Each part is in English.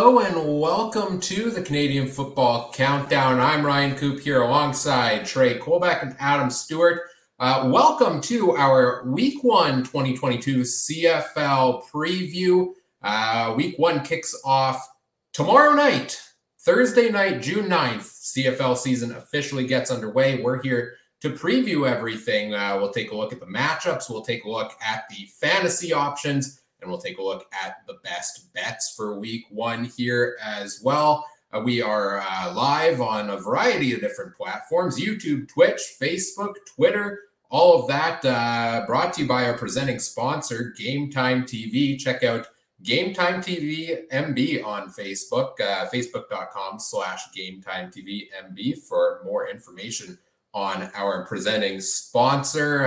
Hello, and welcome to the Canadian Football Countdown. I'm Ryan Coop here alongside Trey Colback and Adam Stuart. Uh, welcome to our Week 1 2022 CFL preview. Uh, week 1 kicks off tomorrow night, Thursday night, June 9th. CFL season officially gets underway. We're here to preview everything. Uh, we'll take a look at the matchups, we'll take a look at the fantasy options and we'll take a look at the best bets for week one here as well. Uh, we are uh, live on a variety of different platforms YouTube, Twitch, Facebook, Twitter, all of that uh, brought to you by our presenting sponsor, Game Time TV. Check out Game Time TV MB on Facebook, uh, facebook.com slash Game Time TV MB for more information on our presenting sponsor.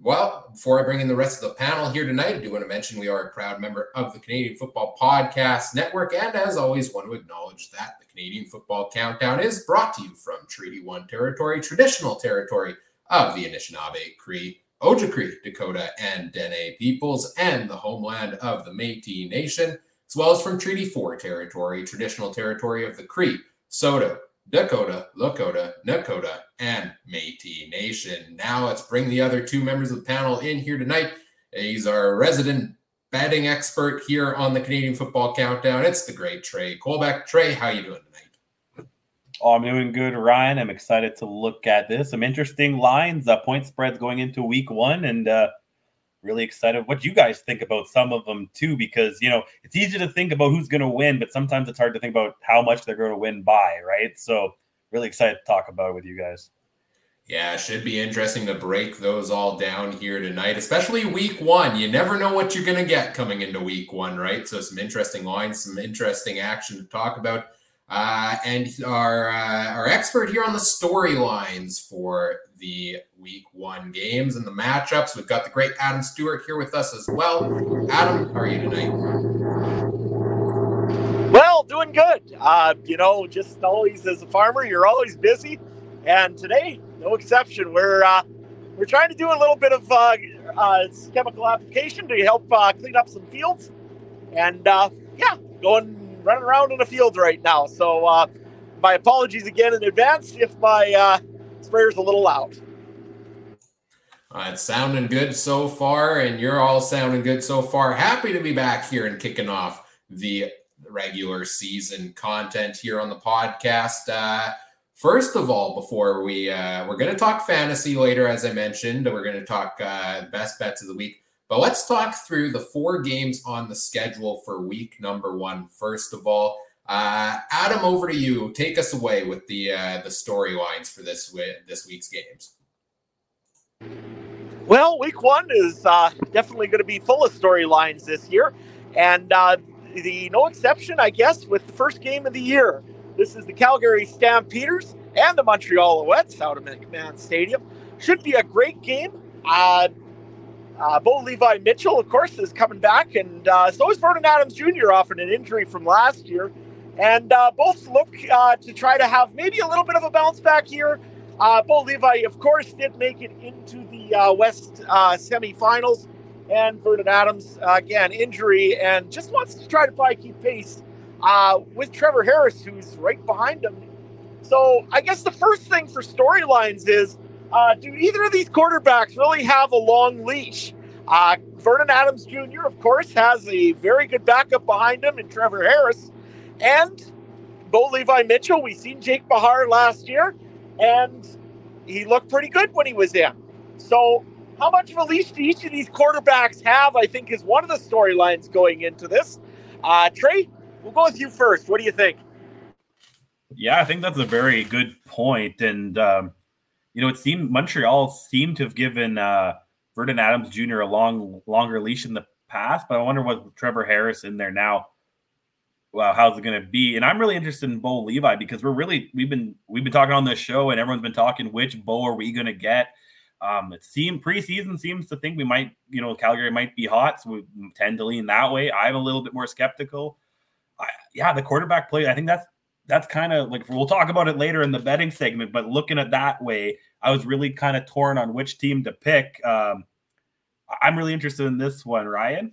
Well, before I bring in the rest of the panel here tonight, I do want to mention we are a proud member of the Canadian Football Podcast Network. And as always, want to acknowledge that the Canadian Football Countdown is brought to you from Treaty One territory, traditional territory of the Anishinaabe, Cree, Ojibwe, Dakota, and Dene peoples, and the homeland of the Metis Nation, as well as from Treaty Four territory, traditional territory of the Cree, Saulteaux, Dakota, Lakota, Nakota, and Métis Nation. Now let's bring the other two members of the panel in here tonight. He's our resident betting expert here on the Canadian Football Countdown. It's the great Trey Colback. Trey, how you doing tonight? Oh, I'm doing good, Ryan. I'm excited to look at this. Some interesting lines, uh, point spreads going into week one, and uh, really excited. What you guys think about some of them too? Because you know it's easy to think about who's going to win but sometimes it's hard to think about how much they're going to win by right? So really excited to talk about it with you guys. Yeah should be interesting to break those all down here tonight especially week one. You never know what you're going to get coming into week one right? So some interesting lines some interesting action to talk about uh, and our uh, our expert here on the storylines for the week one games and the matchups. We've got the great Adam Stuart here with us as well. Adam, how are you tonight? Well, doing good. Uh, you know, just always as a farmer, you're always busy, and today, no exception. We're uh, we're trying to do a little bit of uh, chemical application to help clean up some fields, and yeah, going running around in the field right now. So uh, my apologies again in advance if my uh, sprayer's a little loud. Uh, it's sounding good so far, and you're all sounding good so far. Happy to be back here and kicking off the regular season content here on the podcast. Uh, first of all, before we uh, we're going to talk fantasy later, as I mentioned, we're going to talk uh, best bets of the week. But let's talk through the four games on the schedule for week number one. First of all, uh, Adam, over to you. Take us away with the uh, the storylines for this this week's games. Well, week one is uh, definitely going to be full of storylines this year, and uh, the no exception, I guess, with the first game of the year. This is the Calgary Stampeders and the Montreal Alouettes out of McMahon Stadium. Should be a great game. Uh, Bo Levi Mitchell, of course, is coming back, and uh, so is Vernon Adams Jr. off an injury from last year. And uh, both look uh, to try to have maybe a little bit of a bounce back here. Uh, Bo Levi, of course, did make it into the uh, West semifinals. And Vernon Adams, again, injury, and just wants to try to probably keep pace with Trevor Harris, who's right behind him. So I guess the first thing for storylines is uh, do either of these quarterbacks really have a long leash? Uh, Vernon Adams Jr., of course, has a very good backup behind him in Trevor Harris. And Bo Levi Mitchell, we seen Jake Bahar last year, and he looked pretty good when he was in. So, how much of a leash do each of these quarterbacks have? I think is one of the storylines going into this. Uh, Trey, we'll go with you first. What do you think? Yeah, I think that's a very good point. And um, you know, it seemed Montreal seemed to have given uh, Vernon Adams Jr. a long, longer leash in the past, but I wonder what Trevor Harris in there now. Wow, how's it going to be? And I'm really interested in Bo Levi because we're really we've been we've been talking on this show and everyone's been talking which Bo are we going to get? Um, it seemed preseason seems to think we might, you know, Calgary might be hot, so we tend to lean that way. I'm a little bit more skeptical. I, yeah, the quarterback play. I think that's that's kind of like we'll talk about it later in the betting segment. But looking at that way, I was really kind of torn on which team to pick. Um, I'm really interested in this one, Ryan.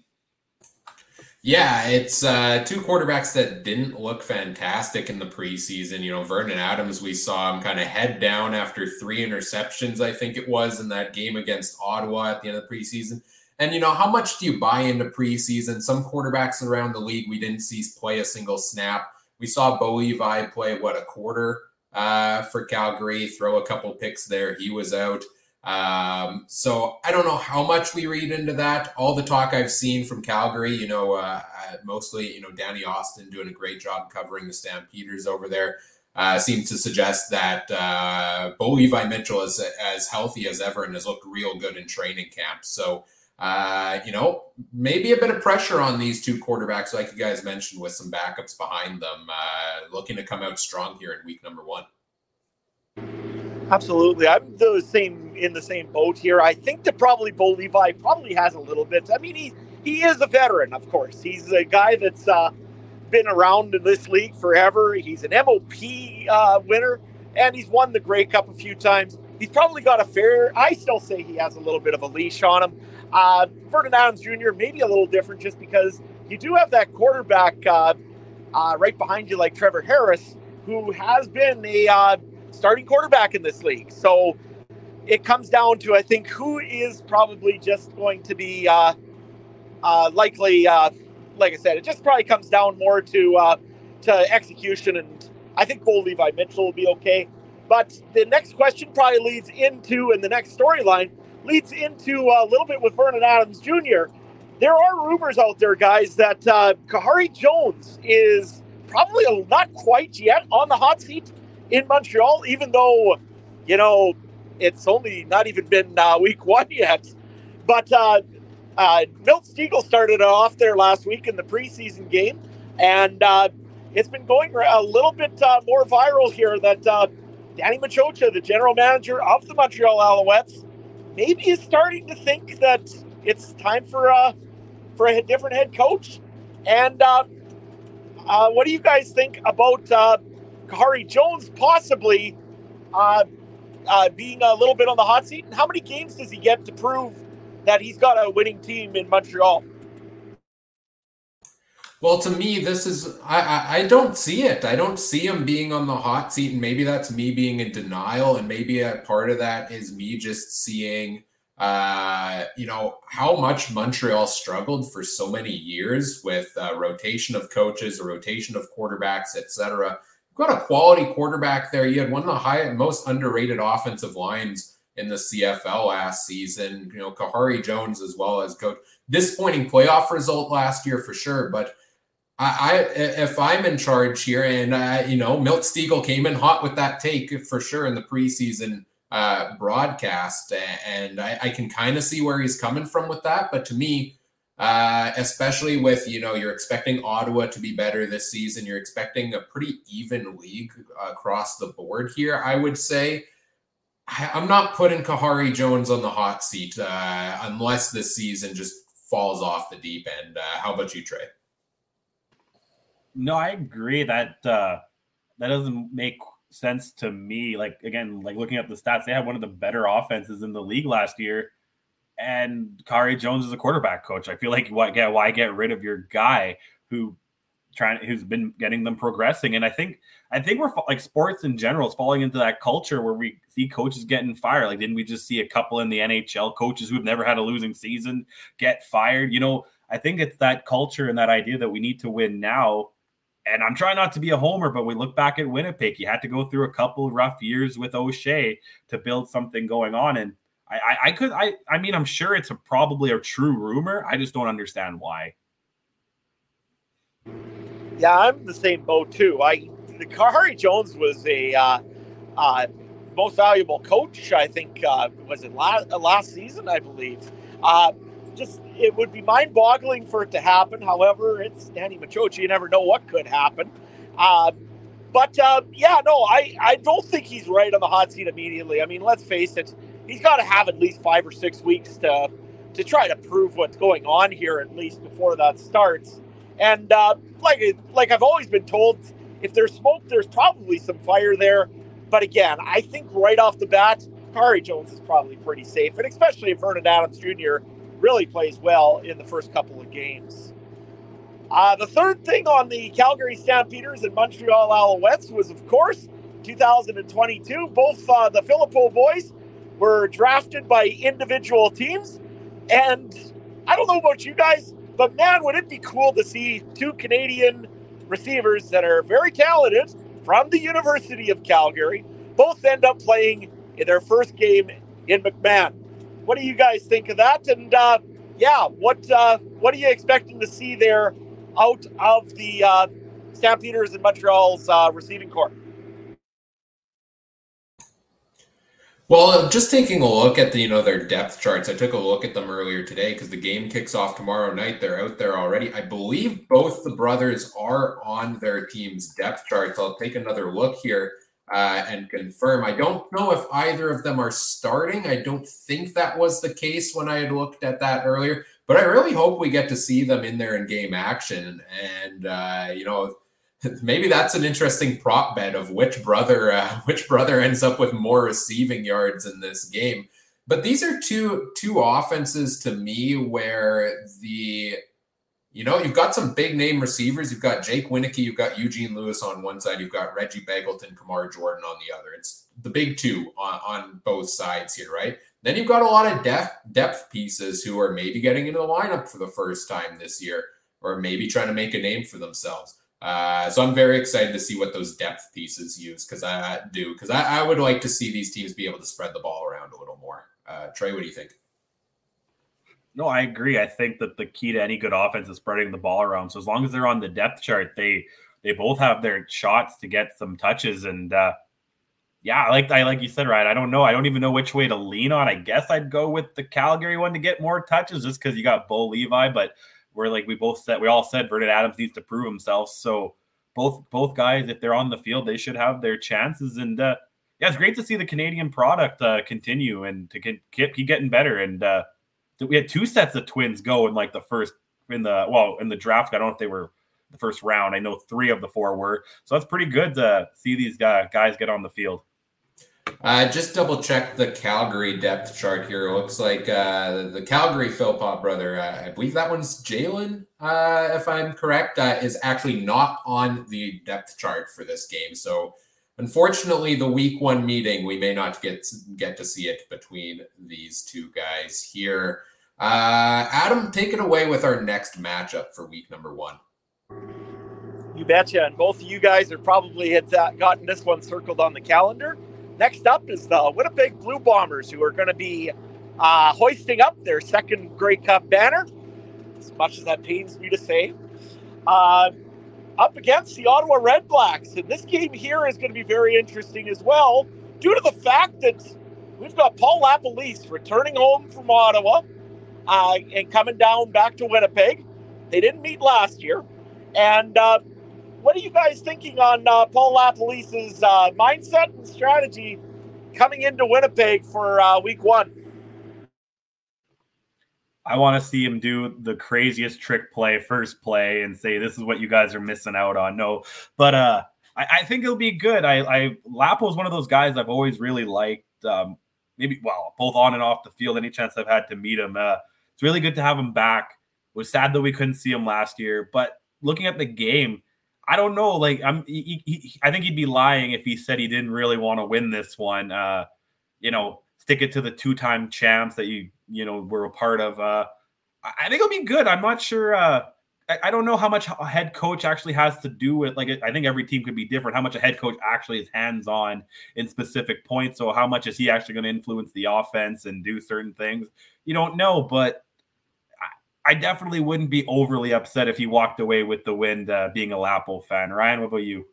Yeah, it's uh, two quarterbacks that didn't look fantastic in the preseason. You know, Vernon Adams, we saw him kind of head down after three interceptions, I think it was, in that game against Ottawa at the end of the preseason. And, you know, how much do you buy into preseason? Some quarterbacks around the league we didn't see play a single snap. We saw Bo Levi play, what, a quarter uh, for Calgary, throw a couple picks there. He was out. Um, so I don't know how much we read into that. All the talk I've seen from Calgary, you know, uh, uh, mostly, you know, Danny Austin doing a great job covering the Stampeders over there, uh, seems to suggest that uh, Bo Levi Mitchell is as healthy as ever and has looked real good in training camp. So, uh, you know, maybe a bit of pressure on these two quarterbacks, like you guys mentioned, with some backups behind them, uh, looking to come out strong here in week number one. Absolutely, I'm the same in the same boat here. I think that probably Bo Levi probably has a little bit. I mean, he he is a veteran, of course. He's a guy that's uh, been around in this league forever. He's an MOP uh, winner, and he's won the Grey Cup a few times. He's probably got a fair. I still say he has a little bit of a leash on him. Uh, Vernon Adams Jr. maybe a little different, just because you do have that quarterback uh, uh, right behind you, like Trevor Harris, who has been a uh, starting quarterback in this league. So it comes down to, I think, who is probably just going to be uh, uh, likely. Like I said, it just probably comes down more to to execution, and I think Bo Levi Mitchell will be okay. But the next question probably leads into, and the next storyline leads into a little bit with Vernon Adams Jr. There are rumors out there, guys, that uh, Khari Jones is probably not quite yet on the hot seat in Montreal, even though, you know, it's only not even been uh, week one yet. But uh, uh, Milt Stegall started off there last week in the preseason game, and uh, it's been going a little bit uh, more viral here that uh, Danny Maciocia, the general manager of the Montreal Alouettes, maybe is starting to think that it's time for uh, for a different head coach. And uh, uh, what do you guys think about uh, Khari Jones possibly uh, uh, being a little bit on the hot seat? And how many games does he get to prove that he's got a winning team in Montreal? Well, to me, this is I, I, I don't see it. I don't see him being on the hot seat, and maybe that's me being in denial, and maybe a part of that is me just seeing, uh, you know, how much Montreal struggled for so many years with rotation of coaches, a rotation of quarterbacks, etc got a quality quarterback there. You had one of the high, most underrated offensive lines in the CFL last season. You know, Khari Jones as well as coach. Disappointing playoff result last year for sure, but I, I if I'm in charge here, and you know, Milt Stegall came in hot with that take for sure in the preseason uh, broadcast, and I, I can kind of see where he's coming from with that. But to me, uh, especially with you know you're expecting Ottawa to be better this season. You're expecting a pretty even league across the board here. I would say I, am not putting Khari Jones on the hot seat uh, unless this season just falls off the deep end. Uh, how about you, Trey? No, I agree that uh, that doesn't make sense to me. Like again, like looking at the stats, they had one of the better offenses in the league last year and Khari Jones is a quarterback coach. I feel like why get why get rid of your guy who trying who's been getting them progressing. And I think I think we're like sports in general is falling into that culture where we see coaches getting fired. Like didn't we just see a couple in the NHL coaches who've never had a losing season get fired? You know, I think it's that culture and that idea that we need to win now. And I'm trying not to be a homer, but we look back at Winnipeg. You had to go through a couple rough years with O'Shea to build something going on. And I, I, I could I I mean I'm sure it's a probably a true rumor. I just don't understand why. Yeah, I'm the same boat too. I the Khari Jones was a uh, uh, most valuable coach. I think uh, was it last uh, last season, I believe. Just it would be mind-boggling for it to happen. However, it's Danny Maciocia. You never know what could happen. Uh, but uh, yeah, no, I, I don't think he's right on the hot seat immediately. I mean, let's face it, he's got to have at least five or six weeks to to try to prove what's going on here at least before that starts. And uh, like like I've always been told, if there's smoke, there's probably some fire there. But again, I think right off the bat, Khari Jones is probably pretty safe, and especially if Vernon Adams Jr. really plays well in the first couple of games. Uh, the third thing on the Calgary Stampeders and Montreal Alouettes was, of course, 2022. Both uh, the Philpot boys were drafted by individual teams. And I don't know about you guys, but man, would it be cool to see two Canadian receivers that are very talented from the University of Calgary both end up playing in their first game in McMahon. What do you guys think of that? And uh, yeah, what uh, what are you expecting to see there out of the uh, Stampeders and Montreal's uh, receiving corps? Well, just taking a look at the you know their depth charts, I took a look at them earlier today because the game kicks off tomorrow night. They're out there already. I believe both the brothers are on their team's depth charts. I'll take another look here uh, and confirm. I don't know if either of them are starting. I don't think that was the case when I had looked at that earlier. But I really hope we get to see them in there in game action, and uh, you know maybe that's an interesting prop bet of which brother uh, which brother ends up with more receiving yards in this game. But these are two two offenses to me where the you know you've got some big name receivers. You've got Jake Wieneke, you've got Eugene Lewis on one side, you've got Reggie Begelton, Kamar Jorden on the other. It's the big two on, on both sides here, right? Then you've got a lot of depth depth pieces who are maybe getting into the lineup for the first time this year, or maybe trying to make a name for themselves. Uh, so I'm very excited to see what those depth pieces use because I do because I, I, would like to see these teams be able to spread the ball around a little more. Uh, Trey, what do you think? No, I agree. I think that the key to any good offense is spreading the ball around. So as long as they're on the depth chart, they they both have their shots to get some touches. And uh, yeah, like I like you said, right? I don't know. I don't even know which way to lean on. I guess I'd go with the Calgary one to get more touches, just because you got Bo Levi, but we're like we both said we all said Vernon Adams needs to prove himself. So both both guys, if they're on the field, they should have their chances. And uh, yeah, it's great to see the Canadian product uh, continue and to keep, keep getting better. And uh, we had two sets of twins go in like the first in the well in the draft. I don't know if they were the first round. I know three of the four were. So that's pretty good to see these guys get on the field. Uh, just double check the Calgary depth chart here. It looks like uh, the Calgary Philpot brother, uh, I believe that one's Jalen, uh, if I'm correct, uh, is actually not on the depth chart for this game. So, unfortunately, the week one meeting, we may not get get to see it between these two guys here. Uh, Adam, take it away with our next matchup for week number one. You betcha. And both of you guys are probably had gotten this one circled on the calendar. Next up is the Winnipeg Blue Bombers, who are going to be uh, hoisting up their second Grey Cup banner, as much as that pains me to say, uh, up against the Ottawa Red Blacks. And this game here is going to be very interesting as well, due to the fact that we've got Paul LaPolice returning home from Ottawa uh, and coming down back to Winnipeg. They didn't meet last year. And uh, what are you guys thinking on uh, Paul LaPolice's uh, mindset and strategy coming into Winnipeg for uh, week one? I want to see him do the craziest trick play, first play, and say, This is what you guys are missing out on. No, but uh, I, I think it'll be good. I, I Lapo is one of those guys I've always really liked. Um, maybe, well, both on and off the field, any chance I've had to meet him. Uh, it's really good to have him back. It was sad that we couldn't see him last year, but looking at the game, I don't know. Like I'm, he, he, I think he'd be lying if he said he didn't really want to win this one. Uh, you know, stick it to the two-time champs that you, you know, were a part of. Uh, I think it'll be good. I'm not sure. Uh, I, don't know how much a head coach actually has to do with. Like, I think every team could be different. How much a head coach actually is hands-on in specific points. So, how much is he actually going to influence the offense and do certain things? You don't know, but I definitely wouldn't be overly upset if he walked away with the win, uh, being a Lapo fan. Ryan, what about you?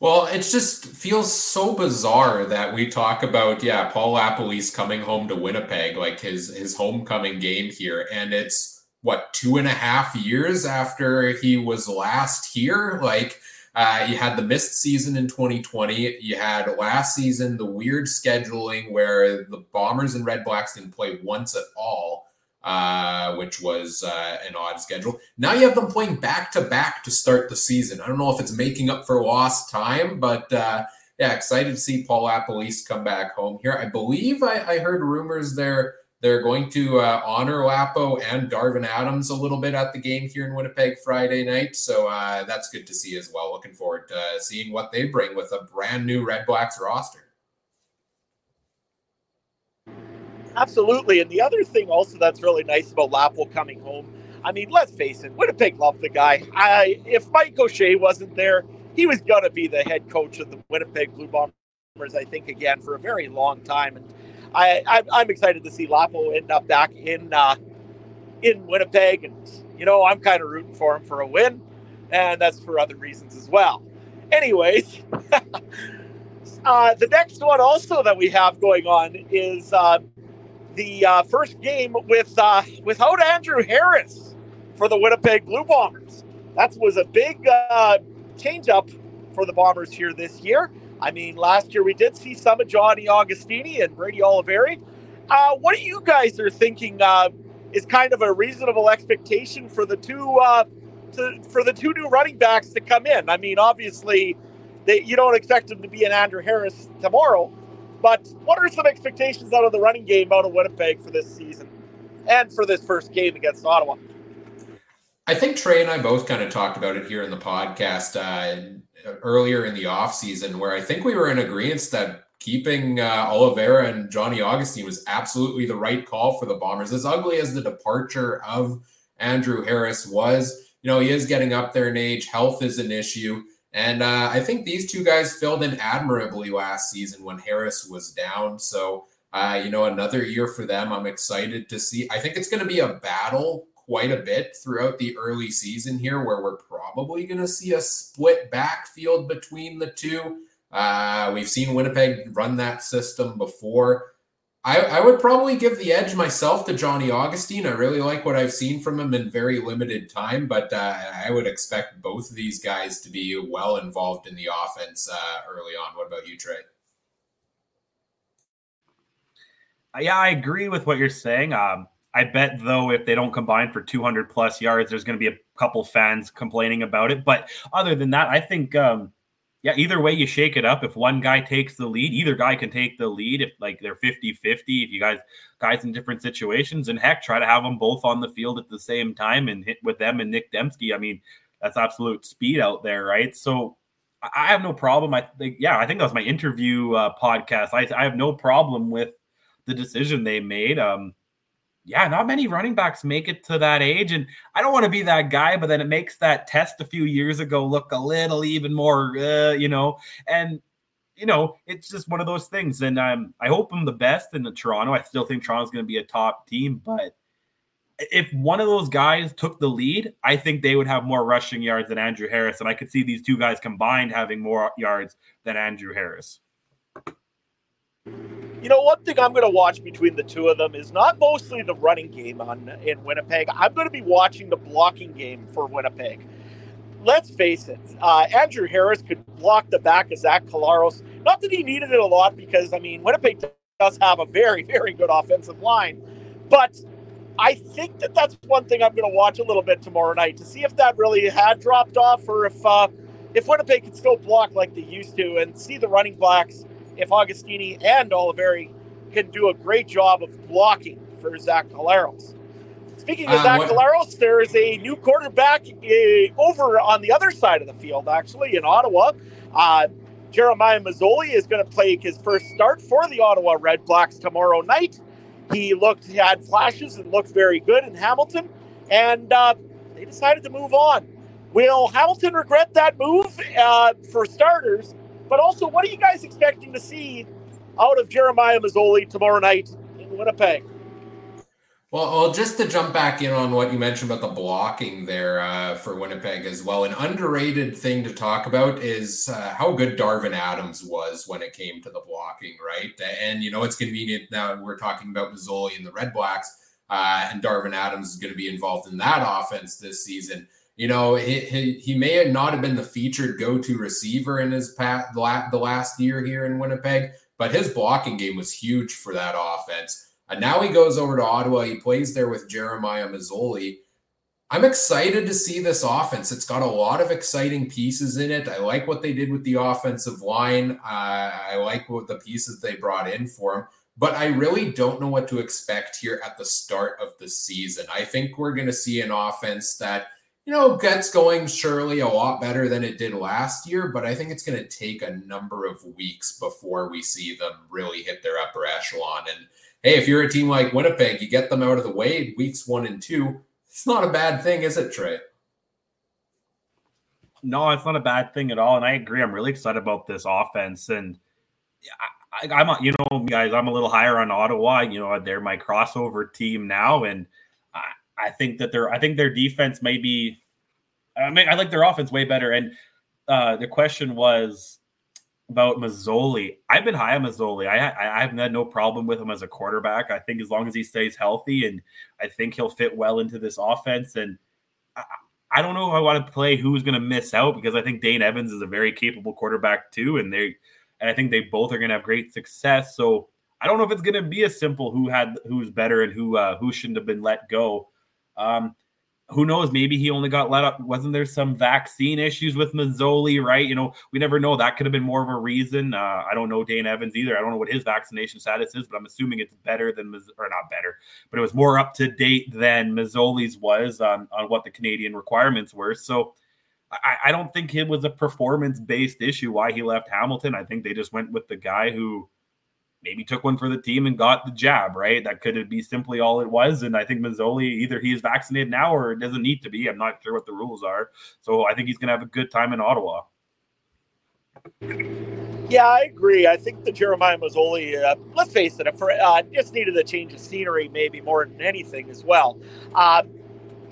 Well, it just feels so bizarre that we talk about, yeah, Paul LaPolice coming home to Winnipeg, like his his homecoming game here, and it's what two and a half years after he was last here. Like, uh, you had the missed season in 2020. You had last season the weird scheduling where the Bombers and Red Blacks didn't play once at all uh, which was uh, an odd schedule. Now you have them playing back to back to start the season. I don't know if it's making up for lost time, but uh, yeah, excited to see Paul LaPolice come back home here. I believe I, I heard rumors there they're going to uh, honor Lapo and Darvin Adams a little bit at the game here in Winnipeg Friday night. So uh, that's good to see as well. Looking forward to seeing what they bring with a brand new Red Blacks roster. Absolutely. And the other thing also that's really nice about Lapo coming home, I mean, let's face it, Winnipeg loved the guy. I, if Mike O'Shea wasn't there, he was going to be the head coach of the Winnipeg Blue Bombers, I think, again, for a very long time. And I am excited to see Lapo end up back in uh, in Winnipeg, and you know I'm kind of rooting for him for a win, and that's for other reasons as well. Anyways, uh, the next one also that we have going on is uh, the uh, first game with uh, without Andrew Harris for the Winnipeg Blue Bombers. That was a big uh, change up for the Bombers here this year. I mean, last year we did see some of Johnny Augustine and Brady Oliveira. Uh, what do you guys are thinking uh, is kind of a reasonable expectation for the two uh, to, for the two new running backs to come in? I mean, obviously, they, you don't expect them to be an Andrew Harris tomorrow, but what are some expectations out of the running game out of Winnipeg for this season and for this first game against Ottawa? I think Trey and I both kind of talked about it here in the podcast. Uh, earlier in the offseason where I think we were in agreement that keeping uh, Oliveira and Johnny Augustine was absolutely the right call for the Bombers. As ugly as the departure of Andrew Harris was, you know, he is getting up there in age. Health is an issue. And uh, I think these two guys filled in admirably last season when Harris was down. So, uh, you know, another year for them. I'm excited to see. I think it's going to be a battle quite a bit throughout the early season here, where we're probably going to see a split backfield between the two. Uh, we've seen Winnipeg run that system before. I, I, would probably give the edge myself to Johnny Augustine. I really like what I've seen from him in very limited time, but uh, I would expect both of these guys to be well involved in the offense uh, early on. What about you, Trey? Yeah, I agree with what you're saying. Um, I bet though, if they don't combine for 200 plus yards, there's going to be a couple fans complaining about it. But other than that, I think, um, yeah, either way you shake it up. If one guy takes the lead, either guy can take the lead. If like they're 50 50, if you guys, guys in different situations, and heck, try to have them both on the field at the same time and hit with them and Nick Demski. I mean, that's absolute speed out there, right? So I have no problem. I think, yeah, I think that was my interview uh, podcast. I, I have no problem with the decision they made. Um, yeah, not many running backs make it to that age. And I don't want to be that guy, but then it makes that test a few years ago look a little even more, uh, you know, and, you know, it's just one of those things. And um, I hope I'm the best in the Toronto. I still think Toronto's going to be a top team, but if one of those guys took the lead, I think they would have more rushing yards than Andrew Harris. And I could see these two guys combined having more yards than Andrew Harris. You know, one thing I'm going to watch between the two of them is not mostly the running game on in Winnipeg. I'm going to be watching the blocking game for Winnipeg. Let's face it, uh, Andrew Harris could block the back of Zach Collaros. Not that he needed it a lot, because I mean, Winnipeg does have a very, very good offensive line, but I think that that's one thing I'm going to watch a little bit tomorrow night to see if that really had dropped off, or if uh, if Winnipeg can still block like they used to, and see the running backs if Augustine and Oliveira can do a great job of blocking for Zach Collaros. Speaking of uh, Zach Collaros, there is a new quarterback uh, over on the other side of the field, actually, in Ottawa. Uh, Jeremiah Masoli is going to play his first start for the Ottawa Red Blacks tomorrow night. He looked, he had flashes and looked very good in Hamilton, and uh, they decided to move on. Will Hamilton regret that move? Uh, for starters, but also, what are you guys expecting to see out of Jeremiah Masoli tomorrow night in Winnipeg? Well, well, just to jump back in on what you mentioned about the blocking there uh, for Winnipeg as well, an underrated thing to talk about is uh, how good Darvin Adams was when it came to the blocking, right? And you know, it's convenient now we're talking about Masoli and the Red Blacks, uh, and Darvin Adams is going to be involved in that offense this season. You know, he, he, he may not have been the featured go-to receiver in his past, the last year here in Winnipeg, but his blocking game was huge for that offense. And now he goes over to Ottawa. He plays there with Jeremiah Masoli. I'm excited to see this offense. It's got a lot of exciting pieces in it. I like what they did with the offensive line. Uh, I like what the pieces they brought in for him. but I really don't know what to expect here at the start of the season. I think we're going to see an offense that, you know, gets going surely a lot better than it did last year, but I think it's going to take a number of weeks before we see them really hit their upper echelon. And hey, if you're a team like Winnipeg, you get them out of the way weeks one and two. It's not a bad thing, is it, Trey? No, it's not a bad thing at all. And I agree. I'm really excited about this offense. And I, am you know, guys, I'm a little higher on Ottawa. You know, they're my crossover team now. And I, think that their, I think their defense may be, I mean, I like their offense way better. And uh, the question was, about Masoli. I've been high on Masoli. I, I have had no problem with him as a quarterback. I think as long as he stays healthy, and I think he'll fit well into this offense. And I, I don't know if I want to play who's going to miss out because I think Dane Evans is a very capable quarterback too, and they and I think they both are going to have great success. So I don't know if it's going to be a simple who had who's better and who uh, who shouldn't have been let go. Um, who knows? Maybe he only got let up. Wasn't there some vaccine issues with Masoli, right? You know, we never know. That could have been more of a reason. Uh, I don't know Dane Evans either. I don't know what his vaccination status is, but I'm assuming it's better than, or not better, but it was more up to date than Masoli's was on, on what the Canadian requirements were. So I, I don't think it was a performance based issue why he left Hamilton. I think they just went with the guy who maybe took one for the team and got the jab, right? That could be simply all it was. And I think Masoli, either he is vaccinated now or it doesn't need to be. I'm not sure what the rules are. So I think he's going to have a good time in Ottawa. Yeah, I agree. I think the Jeremiah Masoli, uh, let's face it, for, uh, just needed a change of scenery, maybe more than anything as well. Uh,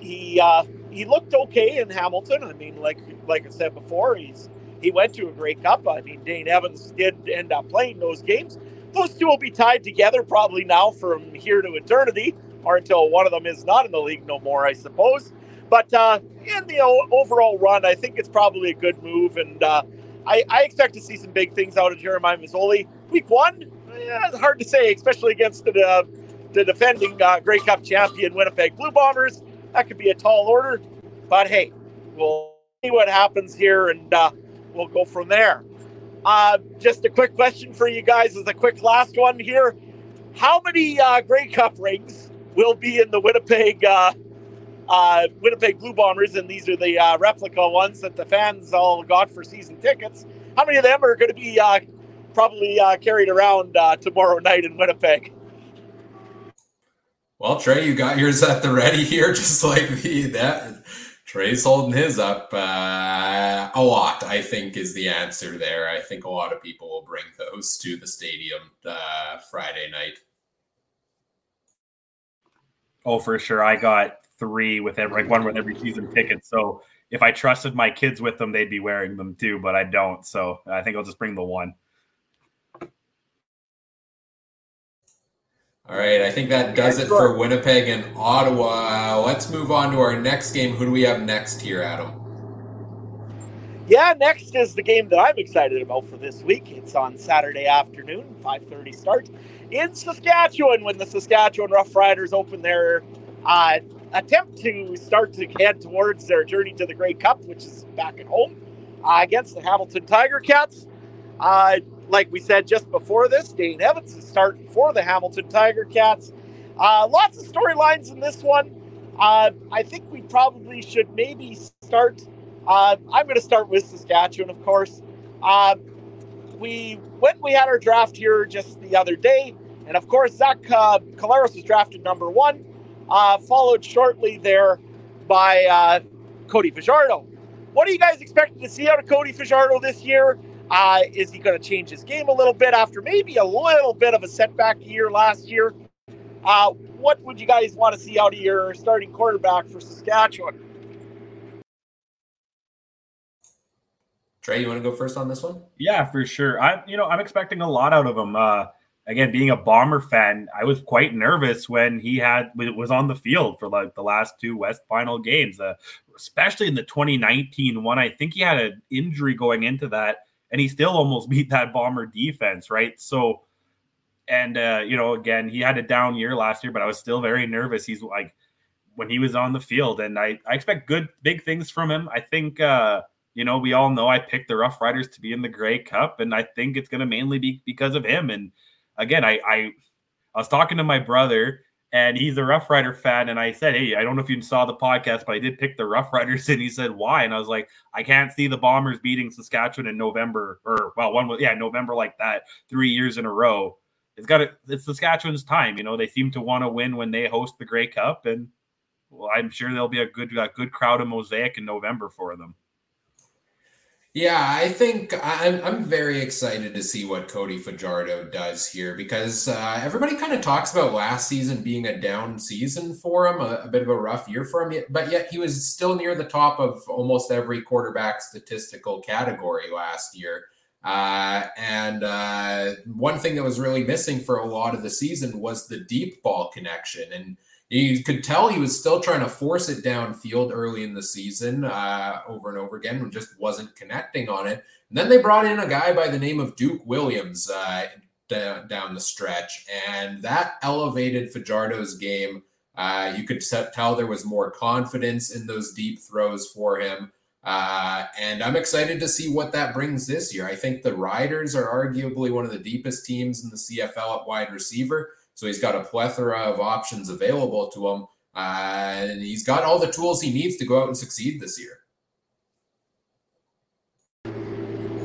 he uh, he looked okay in Hamilton. I mean, like like I said before, he's he went to a Grey Cup. I mean, Dane Evans did end up playing those games, those two will be tied together probably now from here to eternity, or until one of them is not in the league no more, I suppose. But uh, in the overall run, I think it's probably a good move, and uh, I, I, expect to see some big things out of Jeremiah Masoli. Week one, eh, it's hard to say, especially against the, uh, the defending uh, Grey Cup champion Winnipeg Blue Bombers. That could be a tall order, but hey, we'll see what happens here, and uh, we'll go from there. Uh, just a quick question for you guys as a quick last one here. How many uh, Grey Cup rings will be in the Winnipeg uh, uh, Winnipeg Blue Bombers? And these are the uh, replica ones that the fans all got for season tickets. How many of them are going to be uh, probably uh, carried around uh, tomorrow night in Winnipeg? Well, Trey, you got yours at the ready here, just like the that Trey's holding his up uh, a lot, I think, is the answer there. I think a lot of people will bring those to the stadium uh, Friday night. Oh, for sure. I got three with every, like one with every season ticket. So if I trusted my kids with them, they'd be wearing them too, but I don't. So I think I'll just bring the one. All right, I think that does it for Winnipeg and Ottawa. Let's move on to our next game. Who do we have next here, Adam? Yeah, next is the game that I'm excited about for this week. It's on Saturday afternoon, 5:30 start in Saskatchewan when the Saskatchewan Roughriders open their uh, attempt to start to head towards their journey to the Grey Cup, which is back at home uh, against the Hamilton Tiger Cats. Uh, like we said just before this, Dane Evans is starting for the Hamilton Tiger Cats. Uh, lots of storylines in this one. Uh, I think we probably should maybe start. Uh, I'm going to start with Saskatchewan, of course. Uh, we when we had our draft here just the other day, and of course Zach uh, Collaros was drafted number one, uh, followed shortly there by uh, Cody Fajardo. What are you guys expecting to see out of Cody Fajardo this year? Uh, is he going to change his game a little bit after maybe a little bit of a setback year last year? Uh, what would you guys want to see out of your starting quarterback for Saskatchewan? Trey, you want to go first on this one? Yeah, for sure. I, you know, I'm expecting a lot out of him. Uh, again, being a Bomber fan, I was quite nervous when he had was on the field for like the last two West Final games, uh, especially in the 2019 one. I think he had an injury going into that and he still almost beat that Bomber defense, right? So, and uh, you know, again, he had a down year last year, but I was still very nervous. He's like when he was on the field, and I I expect good big things from him. I think. uh you know, we all know I picked the Rough Riders to be in the Grey Cup, and I think it's going to mainly be because of him. And again, I, I I was talking to my brother, and he's a Rough Rider fan. And I said, Hey, I don't know if you saw the podcast, but I did pick the Rough Riders. And he said, Why? And I was like, I can't see the Bombers beating Saskatchewan in November, or well, one was, yeah, November like that, three years in a row. It's got it. It's Saskatchewan's time. You know, they seem to want to win when they host the Grey Cup. And well, I'm sure there'll be a good, a good crowd of Mosaic in November for them. Yeah, I think I'm, I'm very excited to see what Cody Fajardo does here because uh, everybody kind of talks about last season being a down season for him, a, a, bit of a rough year for him, but yet he was still near the top of almost every quarterback statistical category last year. Uh, and uh, one thing that was really missing for a lot of the season was the deep ball connection. And you could tell he was still trying to force it downfield early in the season uh, over and over again and just wasn't connecting on it. And then they brought in a guy by the name of Duke Williams uh, d- down the stretch, and that elevated Fajardo's game. Uh, you could tell there was more confidence in those deep throws for him. Uh, and I'm excited to see what that brings this year. I think the Riders are arguably one of the deepest teams in the CFL at wide receiver. So he's got a plethora of options available to him. Uh, and he's got all the tools he needs to go out and succeed this year.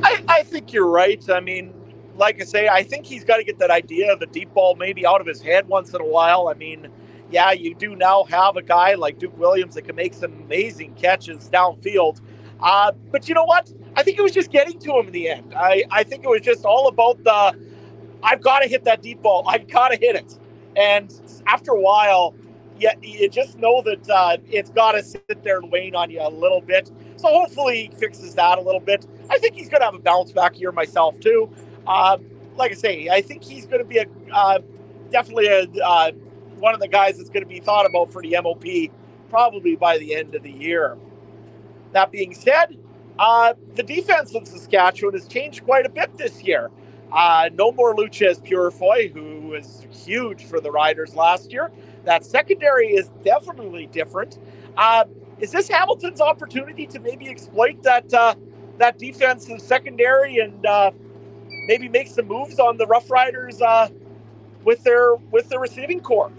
I, I think you're right. I mean, like I say, I think he's got to get that idea of the deep ball maybe out of his head once in a while. I mean, yeah, you do now have a guy like Duke Williams that can make some amazing catches downfield. Uh, but you know what? I think it was just getting to him in the end. I, I think it was just all about the I've got to hit that deep ball. I've got to hit it. And after a while, yeah, you just know that uh, it's got to sit there and wane on you a little bit. So hopefully he fixes that a little bit. I think he's going to have a bounce back year myself too. Uh, like I say, I think he's going to be a uh, definitely a uh, one of the guys that's going to be thought about for the MOP probably by the end of the year. That being said, uh, the defense of Saskatchewan has changed quite a bit this year. Uh, no more Loucheiz Purifoy, who was huge for the Riders last year. That secondary is definitely different. Uh, is this Hamilton's opportunity to maybe exploit that uh, that defensive secondary and uh, maybe make some moves on the Rough Riders uh, with their with their receiving corps?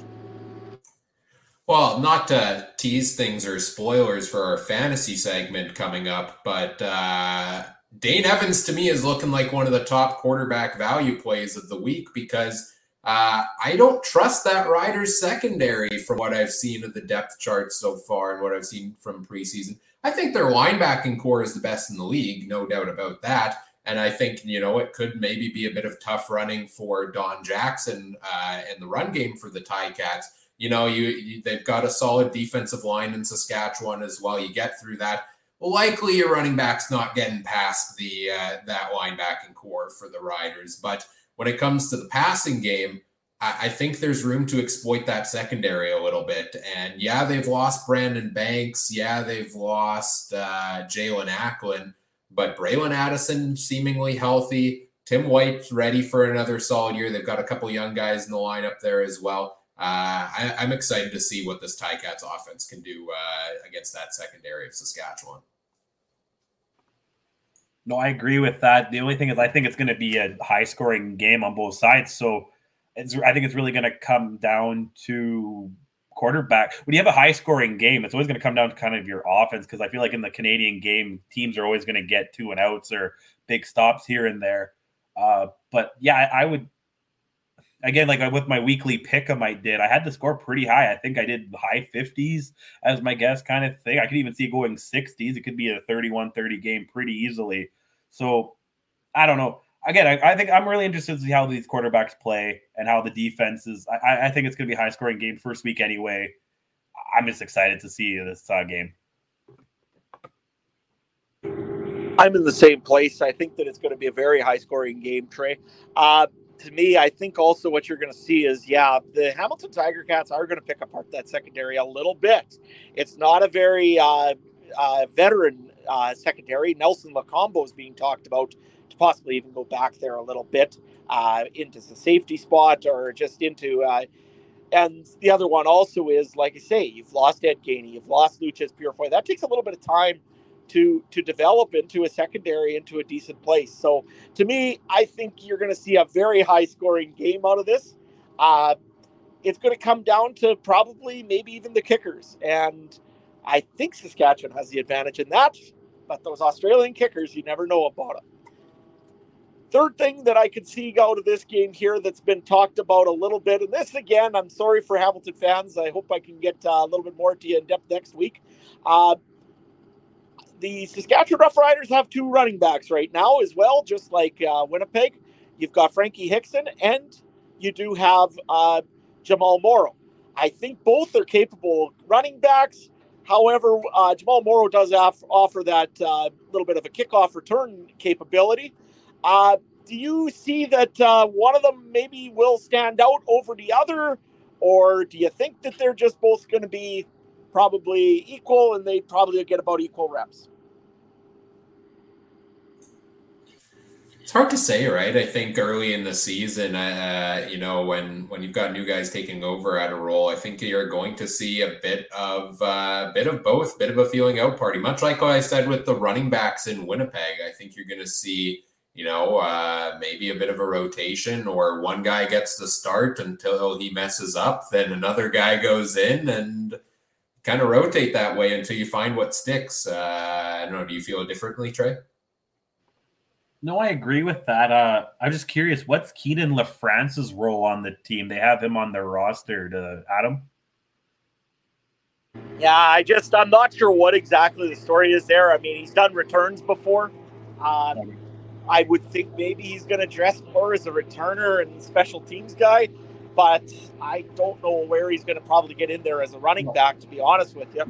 Well, not to tease things or spoilers for our fantasy segment coming up, but uh, Dane Evans to me is looking like one of the top quarterback value plays of the week because uh, I don't trust that Riders secondary from what I've seen of the depth chart so far and what I've seen from preseason. I think their linebacking core is the best in the league, no doubt about that. And I think, you know, it could maybe be a bit of tough running for Don Jackson uh, and the run game for the Ticats. You know, you, you they've got a solid defensive line in Saskatchewan as well. You get through that likely your running back's not getting past the uh, that linebacking core for the Riders. But when it comes to the passing game, I, I, think there's room to exploit that secondary a little bit. And yeah, they've lost Brandon Banks. Yeah, they've lost uh, Jaelon Acklin, but Bralon Addison seemingly healthy. Tim White's ready for another solid year. They've got a couple young guys in the lineup there as well. Uh, I, am excited to see what this Ticats offense can do uh, against that secondary of Saskatchewan. No, I agree with that. The only thing is, I think it's going to be a high scoring game on both sides. So it's, I think it's really going to come down to quarterback. When you have a high scoring game, it's always going to come down to kind of your offense because I feel like in the Canadian game, teams are always going to get two and outs or big stops here and there. Uh, but yeah, I, I would again, like with my weekly pick 'em, I did. I had the score pretty high. I think I did high 50s as my guess kind of thing. I could even see it going 60s. It could be a 31 30 game pretty easily. So I don't know. Again, I, I, think I'm really interested to see how these quarterbacks play and how the defense is. I, I think it's going to be a high scoring game first week anyway. I'm just excited to see this uh, game. I'm in the same place. I think that it's going to be a very high scoring game, Trey. Uh, to me, I think also what you're going to see is, yeah, the Hamilton Tiger Cats are going to pick apart that secondary a little bit. It's not a very uh, uh, veteran uh, secondary. Nelson Lokombo is being talked about to possibly even go back there a little bit uh, into the safety spot or just into. Uh, and the other one also is, like I say, you've lost Ed Gainey, you've lost Loucheiz Purifoy. That takes a little bit of time to to develop into a secondary into a decent place. So to me, I think you're going to see a very high scoring game out of this. Uh, it's going to come down to probably maybe even the kickers. And I think Saskatchewan has the advantage in that, but those Australian kickers, you never know about them. Third thing that I could see out of this game here that's been talked about a little bit, and this again, I'm sorry for Hamilton fans. I hope I can get uh, a little bit more to you in depth next week. Uh, the Saskatchewan Roughriders have two running backs right now as well, just like uh, Winnipeg. You've got Frankie Hickson, and you do have uh, Jamal Morrow. I think both are capable running backs. However, uh, Jamal Morrow does offer that uh, little bit of a kickoff return capability. Uh, do you see that uh, one of them maybe will stand out over the other, or do you think that they're just both going to be probably equal and they probably get about equal reps? It's hard to say, right? I think early in the season, uh, you know, when when you've got new guys taking over at a role, I think you're going to see a bit of uh, bit of both, bit of a feeling out party. Much like what I said with the running backs in Winnipeg, I think you're going to see, you know, uh, maybe a bit of a rotation, or one guy gets the start until he messes up, then another guy goes in, and kind of rotate that way until you find what sticks. Uh, I don't know. Do you feel differently, Trey? No, I agree with that. Uh, I'm just curious, what's Keenan LaFrance's role on the team? They have him on their roster. To Adam. Yeah, I just I'm not sure what exactly the story is there. I mean, he's done returns before. Um, I would think maybe he's going to dress more as a returner and special teams guy, but I don't know where he's going to probably get in there as a running back. To be honest with you.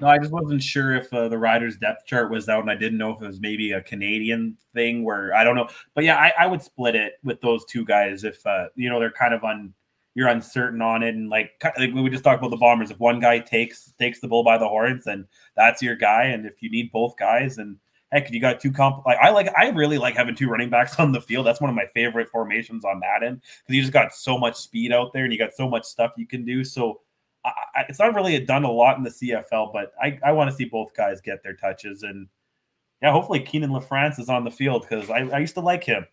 No, I just wasn't sure if uh, the Riders depth chart was out, and I didn't know if it was maybe a Canadian thing where I don't know. But yeah, I, I would split it with those two guys if uh, you know they're kind of on you're uncertain on it, and like like we just talked about the Bombers. If one guy takes takes the bull by the horns, then that's your guy, and if you need both guys, and heck, you got two comp. Like I like, I really like having two running backs on the field. That's one of my favorite formations on that end because you just got so much speed out there, and you got so much stuff you can do. So I, it's not really done a lot in the CFL, but I, I want to see both guys get their touches. And yeah, hopefully Keenan LaFrance is on the field because I, I used to like him.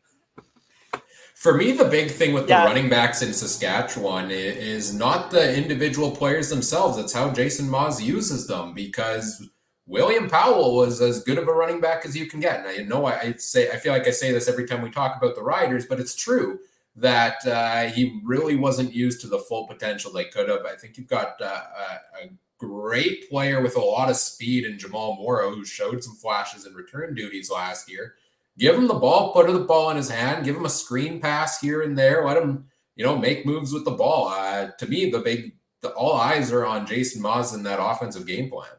For me, the big thing with yeah. the running backs in Saskatchewan is not the individual players themselves. It's how Jason Maas uses them because William Powell was as good of a running back as you can get. And I know I, say I feel like I say this every time we talk about the Riders, but it's true that uh, he really wasn't used to the full potential they could have. I think you've got uh, a, a, great player with a lot of speed in Jamal Morrow, who showed some flashes in return duties last year. Give him the ball, put the ball in his hand, give him a screen pass here and there, let him, you know, make moves with the ball. Uh, to me, the big, the, all eyes are on Jason Maas and that offensive game plan.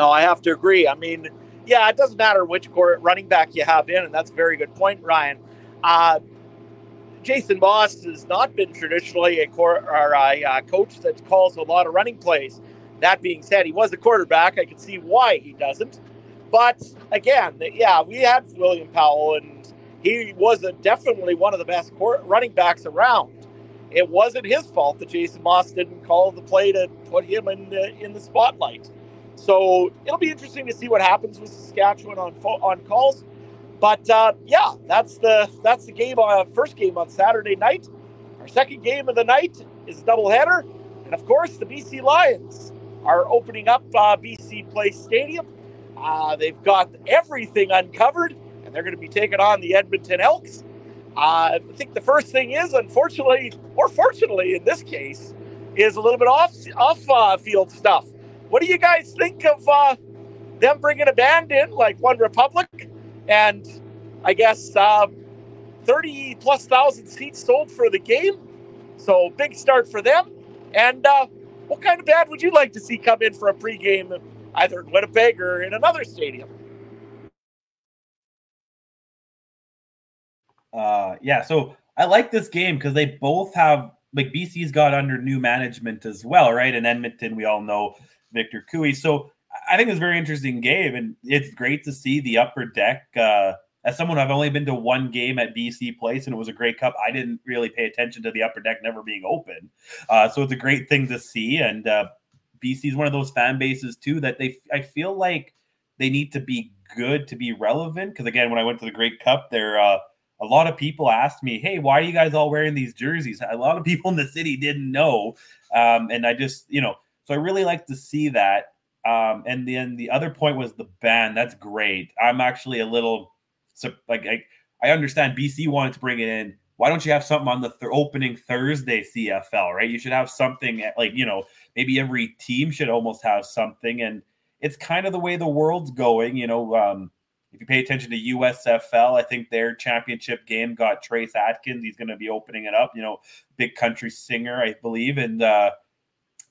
No, I have to agree. I mean, yeah, it doesn't matter which court running back you have in, and that's a very good point, Ryan. Uh, Jason Maas has not been traditionally a, cor- or a uh, coach that calls a lot of running plays. That being said, he was a quarterback. I can see why he doesn't. But again, yeah, we had William Powell, and he was a, definitely one of the best running backs around. It wasn't his fault that Jason Maas didn't call the play to put him in the, in the spotlight. So it'll be interesting to see what happens with Saskatchewan on on calls. But uh, yeah, that's the that's the game. Uh, first game on Saturday night. Our second game of the night is a doubleheader, and of course, the BC Lions are opening up uh, BC Place Stadium. Uh, they've got everything uncovered, and they're going to be taking on the Edmonton Elks. Uh, I think the first thing is, unfortunately, or fortunately in this case, is a little bit off off uh, field stuff. What do you guys think of uh, them bringing a band in like OneRepublic? and I guess uh, 30 plus thousand seats sold for the game. So big start for them. And uh, what kind of band would you like to see come in for a pregame, either in Winnipeg or in another stadium? Uh, yeah, so I like this game because they both have like BC's got under new management as well, right? And Edmonton, we all know Victor Cui. So I think it's a very interesting game, and it's great to see the upper deck. Uh, as someone I've only been to one game at BC Place, and it was a Grey Cup. I didn't really pay attention to the upper deck never being open, uh, so it's a great thing to see. And uh, BC is one of those fan bases too that they I feel like they need to be good to be relevant. Because again, when I went to the Grey Cup, there uh, a lot of people asked me, "Hey, why are you guys all wearing these jerseys?" A lot of people in the city didn't know, um, and I just, you know, so I really like to see that. Um, and then the other point was the band. That's great. I'm actually a little like I, I understand BC wanted to bring it in. Why don't you have something on the th- opening Thursday CFL? Right, you should have something like you know maybe every team should almost have something, and it's kind of the way the world's going. You know, um, if you pay attention to USFL, I think their championship game got Trace Atkins. He's going to be opening it up. You know, big country singer, I believe, and uh,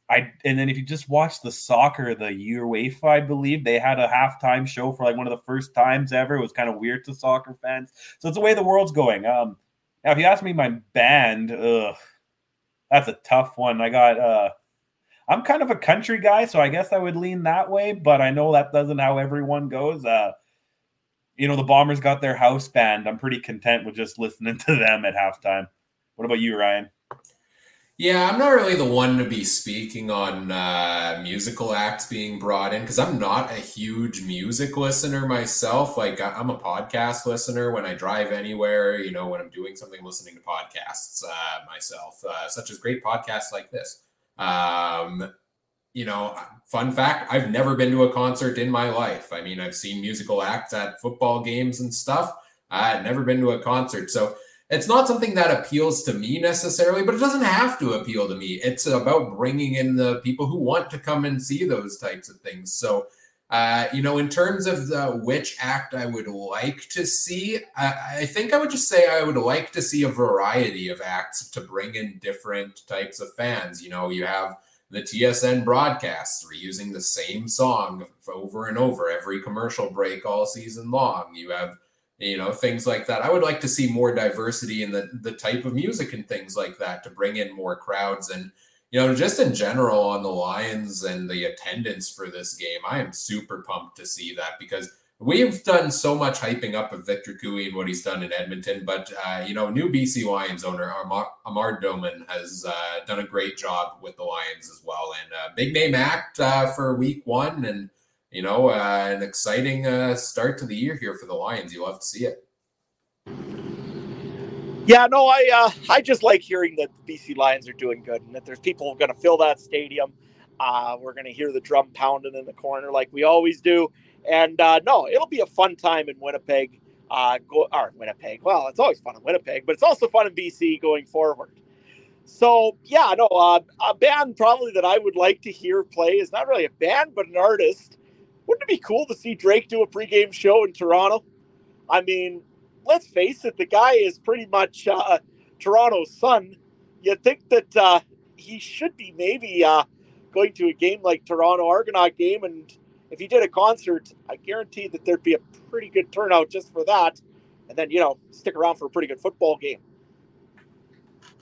I and then if you just watch the soccer, the UEFA, I believe they had a halftime show for like one of the first times ever. It was kind of weird to soccer fans. So it's the way the world's going. Um, now if you ask me my band, ugh, that's a tough one. I got uh I'm kind of a country guy, so I guess I would lean that way, but I know that doesn't how everyone goes. Uh you know, the Bombers got their house band. I'm pretty content with just listening to them at halftime. What about you, Ryan? Yeah, I'm not really the one to be speaking on uh, musical acts being brought in because I'm not a huge music listener myself. Like, I'm a podcast listener when I drive anywhere, you know, when I'm doing something, listening to podcasts uh, myself, uh, such as great podcasts like this. Um, you know, fun fact I've never been to a concert in my life. I mean, I've seen musical acts at football games and stuff. I've never been to a concert. So, it's not something that appeals to me necessarily, but it doesn't have to appeal to me. It's about bringing in the people who want to come and see those types of things. So, uh, you know, in terms of the, which act I would like to see, I, I think I would just say I would like to see a variety of acts to bring in different types of fans. You know, you have the TSN broadcasts reusing the same song over and over every commercial break all season long. You have you know things like that. I would like to see more diversity in the the type of music and things like that to bring in more crowds. And you know just in general on the lions and the attendance for this game i am super pumped to see that because we've done so much hyping up of victor Cui and what he's done in edmonton. But uh, you know new bc lions owner amar, amar doman has uh, done a great job with the lions as well. And uh, big name act uh, for week one. And you know, uh, an exciting uh, start to the year here for the Lions. You'll have to see it. Yeah, no, I uh, I just like hearing that the BC Lions are doing good and that there's people going to fill that stadium. Uh, we're going to hear the drum pounding in the corner like we always do. And uh, no, it'll be a fun time in Winnipeg. Uh, go, or Winnipeg. Well, it's always fun in Winnipeg, but it's also fun in BC going forward. So yeah, no, uh, a band probably that I would like to hear play is not really a band, but an artist wouldn't it be cool to see Drake do a pregame show in Toronto? I mean, let's face it, the guy is pretty much uh, Toronto's son. You'd think that uh, he should be maybe uh, going to a game like Toronto Argonaut game, and if he did a concert, I guarantee that there'd be a pretty good turnout just for that, and then you know stick around for a pretty good football game.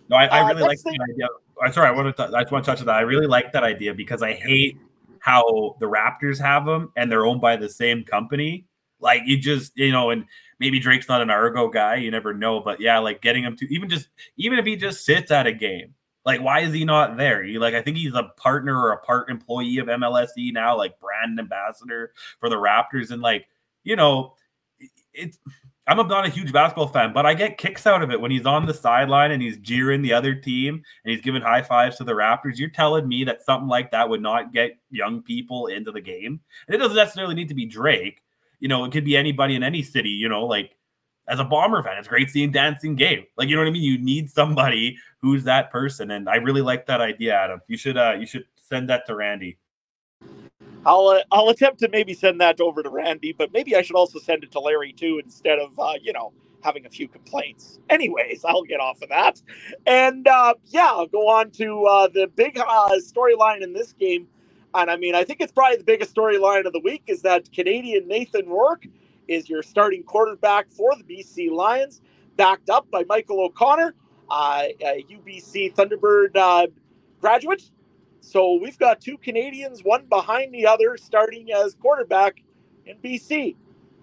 No, I, I uh, really like the idea. I'm sorry, I want to. I just want to touch on that. I really like that idea because I hate how the Raptors have them and they're owned by the same company. Like you just, you know, and maybe Drake's not an Argo guy, you never know. But yeah, like getting him to even just even if he just sits at a game, like why is he not there? You like I think he's a partner or a part employee of MLSE now, like brand ambassador for the Raptors, and like, you know, it's I'm not a huge basketball fan, but I get kicks out of it when he's on the sideline and he's jeering the other team and he's giving high fives to the Raptors. You're telling me that something like that would not get young people into the game? And it doesn't necessarily need to be Drake. You know, it could be anybody in any city, you know, like as a bomber fan, it's great seeing dancing game. Like, you know what I mean? You need somebody who's that person. And I really like that idea, Adam. You should uh you should send that to Randy. I'll uh, I'll attempt to maybe send that over to Randy, but maybe I should also send it to Larry too instead of uh, you know having a few complaints. Anyways, I'll get off of that, and uh, yeah, I'll go on to uh, the big uh, storyline in this game. And I mean, I think it's probably the biggest storyline of the week is that Canadian Nathan Rourke is your starting quarterback for the BC Lions, backed up by Michael O'Connor, uh, a UBC Thunderbird graduate so we've got two Canadians, one behind the other, starting as quarterback in BC.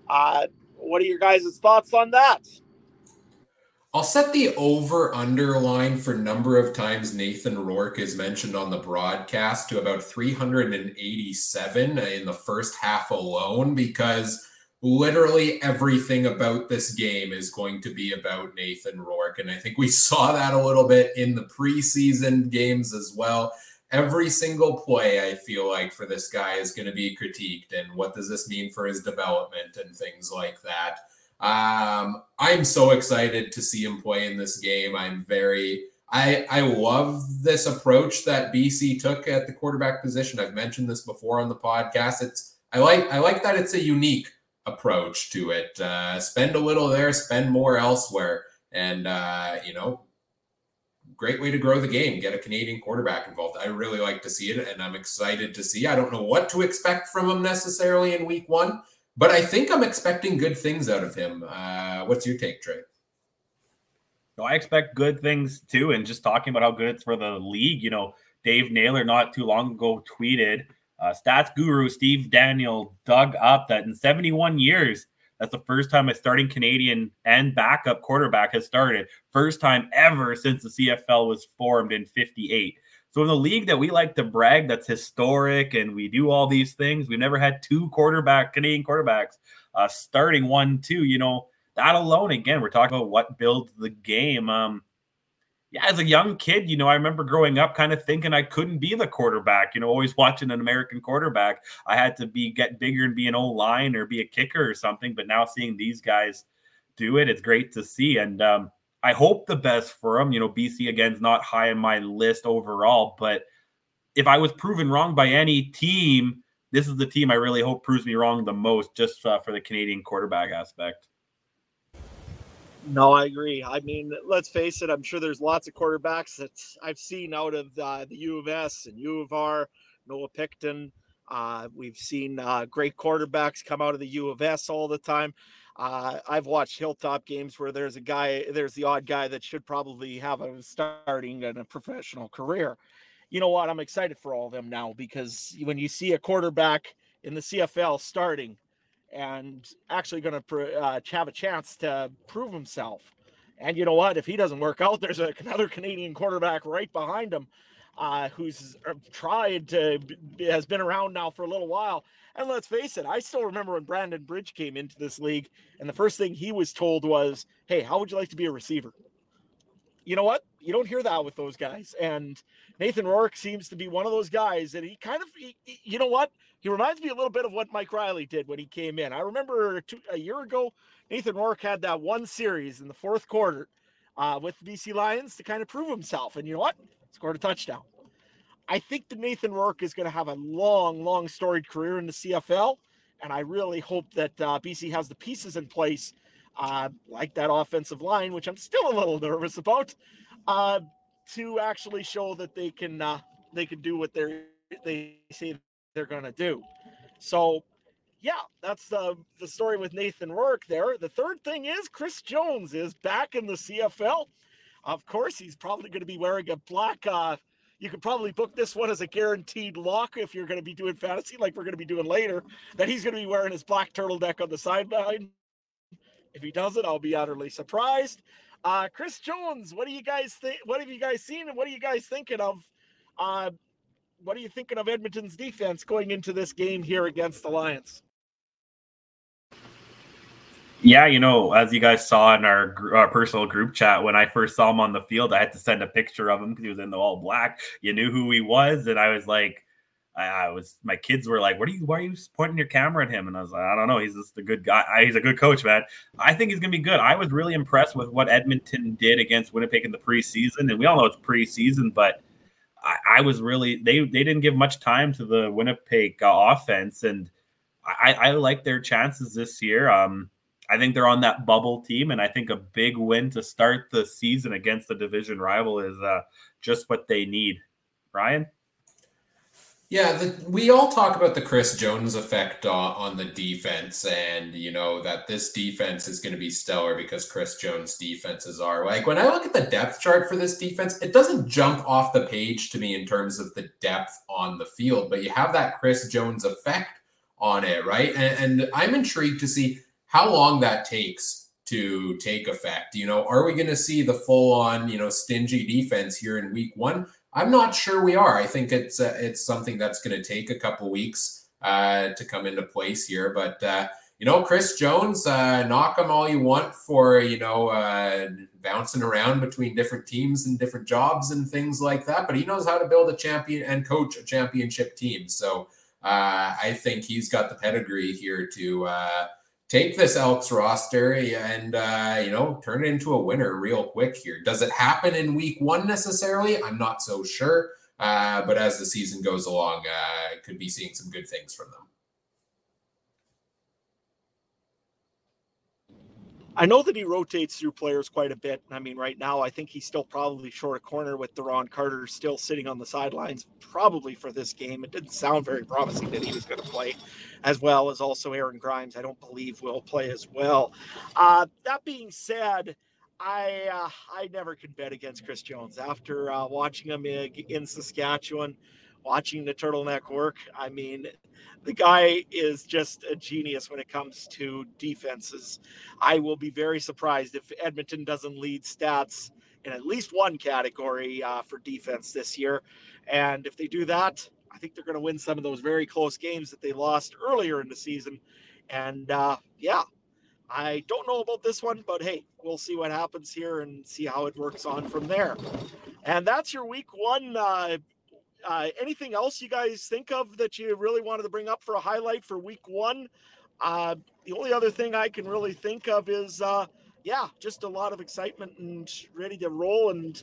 Uh, what are your guys' thoughts on that? I'll set the over underline for number of times Nathan Rourke is mentioned on the broadcast to about 387 in the first half alone because literally everything about this game is going to be about Nathan Rourke. And I think we saw that a little bit in the preseason games as well. Every single play, I feel like, for this guy is going to be critiqued. And what does this mean for his development and things like that? Um, I'm so excited to see him play in this game. I'm very. I, I love this approach that BC took at the quarterback position. I've mentioned this before on the podcast. It's I like I like that it's a unique approach to it. Uh, spend a little there, spend more elsewhere, and uh, you know, great way to grow the game. Get a Canadian quarterback involved. I really like to see it, and I'm excited to see. I don't know what to expect from him necessarily in Week One, but I think I'm expecting good things out of him. Uh, what's your take, Trey? No, I expect good things too. And just talking about how good it's for the league, you know, Dave Naylor not too long ago tweeted uh, stats guru Steve Daniel dug up that in 71 years, that's the first time a starting Canadian and backup quarterback has started. First time ever since the CFL was formed in 58. So in the league that we like to brag, that's historic, and we do all these things. We've never had two quarterback Canadian quarterbacks uh, starting one, two. You know that alone. Again, we're talking about what builds the game. Um, as a young kid, you know, I remember growing up kind of thinking I couldn't be the quarterback, you know, always watching an American quarterback. I had to be get bigger and be an old line or be a kicker or something. But now seeing these guys do it, it's great to see. And um, I hope the best for them. You know, BC again's not high on my list overall, but if I was proven wrong by any team, this is the team I really hope proves me wrong the most, just uh, for the Canadian quarterback aspect. No, I agree. I mean, let's face it. I'm sure there's lots of quarterbacks that I've seen out of uh, the U of S and U of R, Noah Picton. Uh, we've seen uh, great quarterbacks come out of the U of S all the time. Uh, I've watched Hilltop games where there's a guy, there's the odd guy that should probably have a starting and a professional career. You know what? I'm excited for all of them now because when you see a quarterback in the CFL starting, and actually going to uh, have a chance to prove himself. And you know what? If he doesn't work out, there's a, another Canadian quarterback right behind him uh, who's uh, tried to, has been around now for a little while. And let's face it, I still remember when Brandon Bridge came into this league, and the first thing he was told was, Hey, how would you like to be a receiver? You know what? You don't hear that with those guys. And Nathan Rourke seems to be one of those guys that he kind of, he, you know what? He reminds me a little bit of what Mike Reilly did when he came in. I remember two, a year ago, Nathan Rourke had that one series in the fourth quarter uh, with the BC Lions to kind of prove himself. And you know what? Scored a touchdown. I think that Nathan Rourke is going to have a long, long storied career in the CFL. And I really hope that uh, BC has the pieces in place, uh, like that offensive line, which I'm still a little nervous about, uh, to actually show that they can uh, they can do what they they say they're going to do. So, yeah, that's the the story with Nathan Rourke there. The third thing is Chris Jones is back in the CFL. Of course, he's probably going to be wearing a black. Uh, you could probably book this one as a guaranteed lock if you're going to be doing fantasy, like we're going to be doing later. That he's going to be wearing his black turtleneck on the sideline. If he doesn't, I'll be utterly surprised. Uh, Chris Jones, what do you guys think? What have you guys seen, and what are you guys thinking of uh, what are you thinking of Edmonton's defense going into this game here against the Lions? Yeah, you know, as you guys saw in our, our personal group chat, when I first saw him on the field, I had to send a picture of him because he was in the all black. You knew who he was, and I was like, I, I, was. My kids were like, "What are you? Why are you pointing your camera at him?" And I was like, "I don't know. He's just a good guy. He's a good coach, man. I think he's gonna be good." I was really impressed with what Edmonton did against Winnipeg in the preseason, and we all know it's preseason, but I, I, was really they they didn't give much time to the Winnipeg uh, offense, and I, I like their chances this year. Um, I think they're on that bubble team, and I think a big win to start the season against the division rival is uh, just what they need. Ryan. Yeah, the, we all talk about the Chris Jones effect uh, on the defense, and you know that this defense is going to be stellar because Chris Jones' defenses are. Like when I look at the depth chart for this defense, it doesn't jump off the page to me in terms of the depth on the field, but you have that Chris Jones effect on it, right? And, and I'm intrigued to see how long that takes to take effect. You know, are we going to see the full on, you know, stingy defense here in week one? I'm not sure we are. I think it's uh, it's something that's going to take a couple weeks uh, to come into place here. But uh, you know, Chris Jones, uh, knock him all you want for, you know, uh, bouncing around between different teams and different jobs and things like that. But he knows how to build a champion and coach a championship team. So uh, I think he's got the pedigree here to take this Elks roster and, uh, you know, turn it into a winner real quick here. Does it happen in week one necessarily? I'm not so sure. Uh, but as the season goes along, I could be seeing some good things from them. I know that he rotates through players quite a bit. I mean, right now, I think he's still probably short a corner with Duron Carter still sitting on the sidelines, probably for this game. It didn't sound very promising that he was going to play, as well as also Aaron Grimes, I don't believe will play as well. Uh, that being said, I uh, I never can bet against Chris Jones after uh, watching him in Saskatchewan, watching the turtleneck work. I mean, the guy is just a genius when it comes to defenses. I will be very surprised if Edmonton doesn't lead stats in at least one category uh, for defense this year. And if they do that, I think they're going to win some of those very close games that they lost earlier in the season. And uh, yeah, I don't know about this one, but hey, we'll see what happens here and see how it works on from there. And that's your week one uh, uh, anything else you guys think of that you really wanted to bring up for a highlight for week one? Uh, the only other thing I can really think of is, uh, yeah, just a lot of excitement and ready to roll and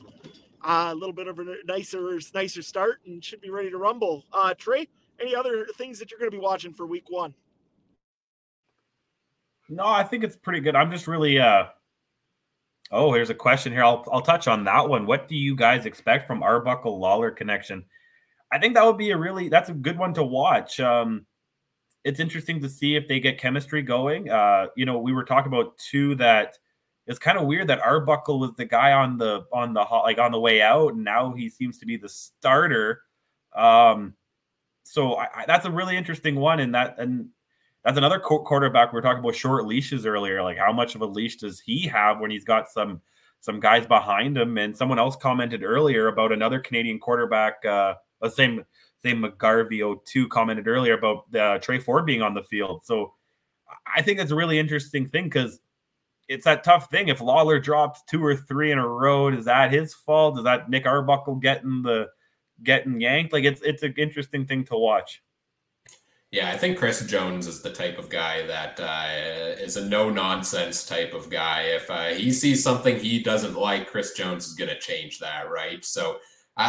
uh, a little bit of a nicer, nicer start and should be ready to rumble. Uh, Trey, any other things that you're going to be watching for week one? No, I think it's pretty good. I'm just really, uh, oh, here's a question here. I'll, I'll touch on that one. What do you guys expect from Arbuckle Lawler connection? I think that would be a really that's a good one to watch. Um, it's interesting to see if they get chemistry going. Uh, you know, we were talking about two that it's kind of weird that Arbuckle was the guy on the on the like on the way out, and now he seems to be the starter. Um, so I, I, that's a really interesting one, and that and that's another quarterback. We are talking about short leashes earlier. Like how much of a leash does he have when he's got some some guys behind him? And someone else commented earlier about another Canadian quarterback. Uh, the same same McGarvey 02 commented earlier about uh, Tre Ford being on the field. So I think it's a really interesting thing because it's that tough thing. If Lawler drops two or three in a row, is that his fault? Is that Nick Arbuckle getting the getting yanked? Like it's it's an interesting thing to watch. Yeah, I think Chris Jones is the type of guy that uh, is a no nonsense type of guy. If uh, he sees something he doesn't like, Chris Jones is going to change that, right? So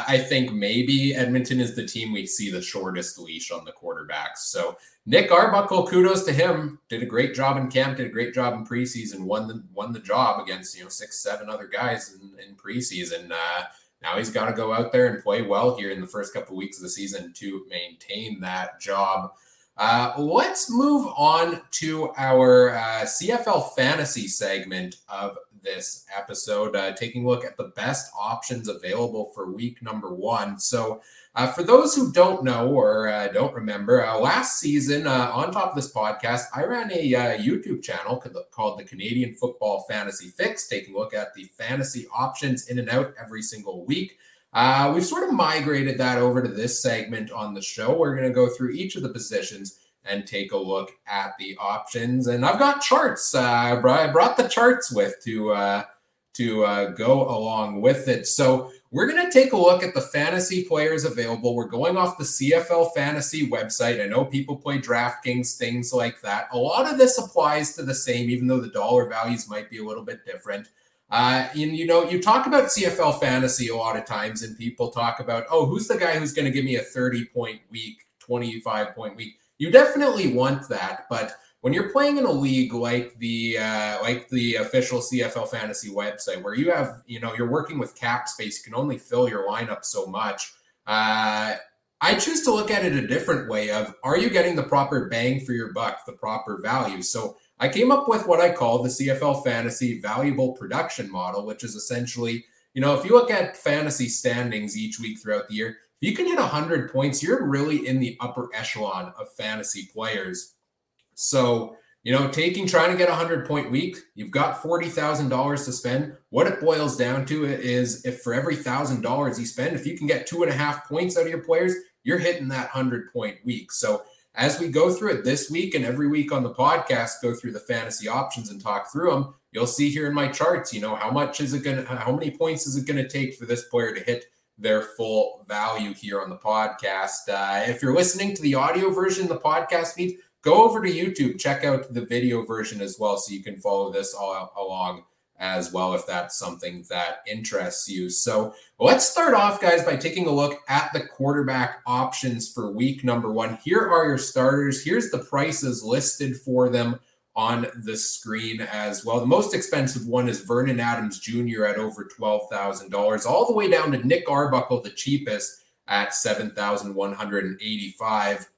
I, think maybe Edmonton is the team we see the shortest leash on the quarterbacks. So Nick Arbuckle, kudos to him. Did a great job in camp. Did a great job in preseason. Won the won the job against you know six, seven other guys in, in preseason. Uh, now he's got to go out there and play well here in the first couple of weeks of the season to maintain that job. Uh, let's move on to our uh, CFL fantasy segment of this episode, uh, taking a look at the best options available for week number one. So, uh, for those who don't know or uh, don't remember, uh, last season uh, on top of this podcast, I ran a uh, YouTube channel called the Canadian Football Fantasy Fix, taking a look at the fantasy options in and out every single week. we've sort of migrated that over to this segment on the show. We're going to go through each of the positions and take a look at the options. And I've got charts. Uh, I brought the charts with to uh, to uh, go along with it. So we're going to take a look at the fantasy players available. We're going off the CFL fantasy website. I know people play DraftKings, things like that. A lot of this applies to the same, even though the dollar values might be a little bit different. Uh, and you know, you talk about CFL fantasy a lot of times, and people talk about, oh, who's the guy who's going to give me a 30 point week, 25 point week? You definitely want that, but when you're playing in a league like the uh, like the official CFL fantasy website, where you have you know you're working with cap space, you can only fill your lineup so much. Uh, I choose to look at it a different way of are you getting the proper bang for your buck, the proper value? So I came up with what I call the CFL fantasy valuable production model, which is essentially, you know, if you look at fantasy standings each week throughout the year, you can hit 100 points, you're really in the upper echelon of fantasy players. So, you know, taking trying to get a 100 point week, you've got $40,000 to spend. What it boils down to is if for every $1,000 you spend, if you can get two and a half points out of your players, you're hitting that 100 point week. So, as we go through it this week and every week on the podcast, go through the fantasy options and talk through them, you'll see here in my charts, you know, how much is it going to, how many points is it going to take for this player to hit their full value here on the podcast. Uh, if you're listening to the audio version, the podcast feed, go over to YouTube, check out the video version as well, so you can follow this all along as well if that's something that interests you. So let's start off, guys, by taking a look at the quarterback options for week number one. Here are your starters. Here's the prices listed for them on the screen as well. The most expensive one is Vernon Adams Jr. at over $12,000, all the way down to Nick Arbuckle, the cheapest at 7,185.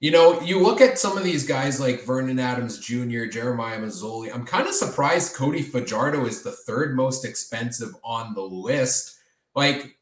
You know, you look at some of these guys like Vernon Adams Jr., Jeremiah Masoli. I'm kind of surprised Cody Fajardo is the third most expensive on the list. Like,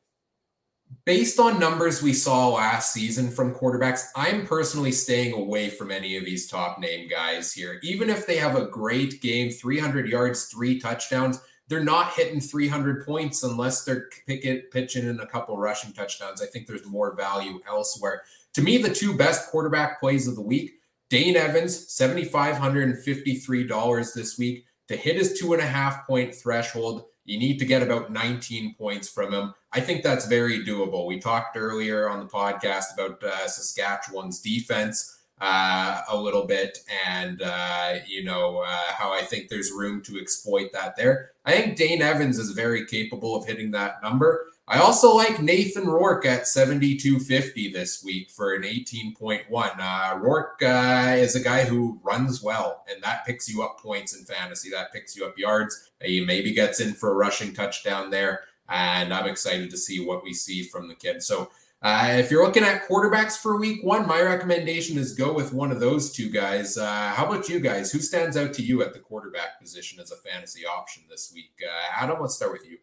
based on numbers we saw last season from quarterbacks, I'm personally staying away from any of these top name guys here. Even if they have a great game, 300 yards, three touchdowns, they're not hitting 300 points unless they're pitching in a couple rushing touchdowns. I think there's more value elsewhere. To me, the two best quarterback plays of the week Dane Evans, $7,553 this week. To hit his two and a half point threshold, you need to get about 19 points from him. I think that's very doable. We talked earlier on the podcast about uh, Saskatchewan's defense uh, a little bit and, uh, you know, uh, how I think there's room to exploit that there. I think Dane Evans is very capable of hitting that number. I also like Nathan Rourke at 72.50 this week for an 18.1. Uh, Rourke uh, is a guy who runs well, and that picks you up points in fantasy. That picks you up yards. He maybe gets in for a rushing touchdown there, and I'm excited to see what we see from the kid. So, uh, if you're looking at quarterbacks for week one, my recommendation is go with one of those two guys. Uh, how about you guys? Who stands out to you at the quarterback position as a fantasy option this week? Uh, Adam, let's start with you.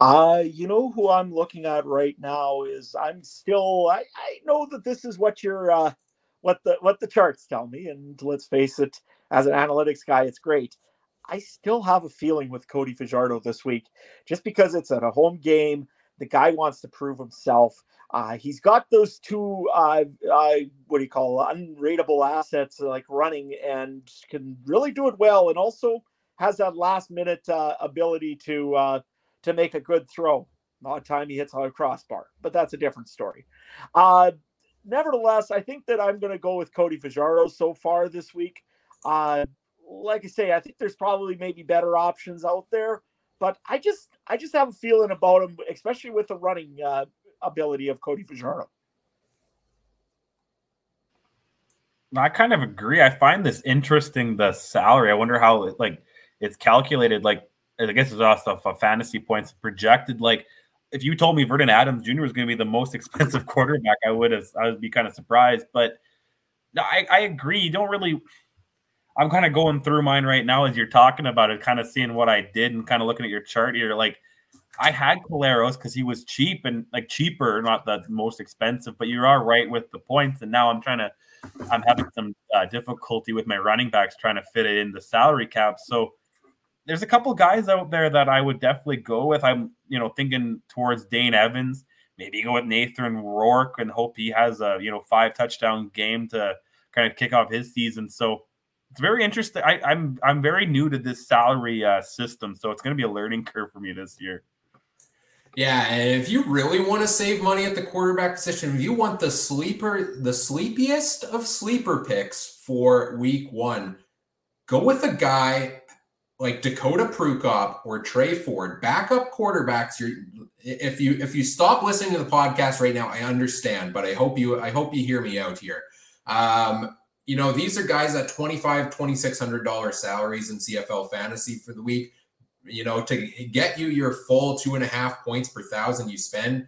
Uh, you know who I'm looking at right now is I'm still I, I know that this is what you're uh what the what the charts tell me, and let's face it, as an analytics guy, it's great. I still have a feeling with Cody Fajardo this week, just because it's at a home game. The guy wants to prove himself. Uh, he's got those two, uh, uh, what do you call unrateable assets like running and can really do it well, and also has that last minute uh, ability to uh, to make a good throw. Odd time he hits on a crossbar, but that's a different story. Uh, nevertheless, I think that I'm going to go with Cody Fajardo so far this week. Uh, like I say, I think there's probably maybe better options out there, but I just I just have a feeling about him, especially with the running uh, ability of Cody Fajardo. I kind of agree. I find this interesting. The salary. I wonder how like it's calculated. Like I guess it's also a fantasy points projected. Like if you told me Vernon Adams Jr. was going to be the most expensive quarterback, I would have I would be kind of surprised. But I, I agree. You don't really. I'm kind of going through mine right now as you're talking about it, kind of seeing what I did and kind of looking at your chart here. Like I had Collaros because he was cheap and like cheaper, not the most expensive, but you are right with the points. And now I'm trying to, I'm having some uh, difficulty with my running backs trying to fit it in the salary cap. So there's a couple guys out there that I would definitely go with. I'm, you know, thinking towards Dane Evans. Maybe go with Nathan Rourke and hope he has a, you know, five touchdown game to kind of kick off his season. So it's very interesting. I, am I'm, I'm very new to this salary uh, system, so it's going to be a learning curve for me this year. Yeah, and if you really want to save money at the quarterback position, if you want the sleeper, the sleepiest of sleeper picks for week one, go with a guy like Dakota Prukop or Tre Ford, backup quarterbacks. You're if you if you stop listening to the podcast right now, I understand, but I hope you I hope you hear me out here. Um, you know, these are guys at 25 2600 dollar salaries in CFL fantasy for the week. You know, to get you your full two and a half points per thousand you spend,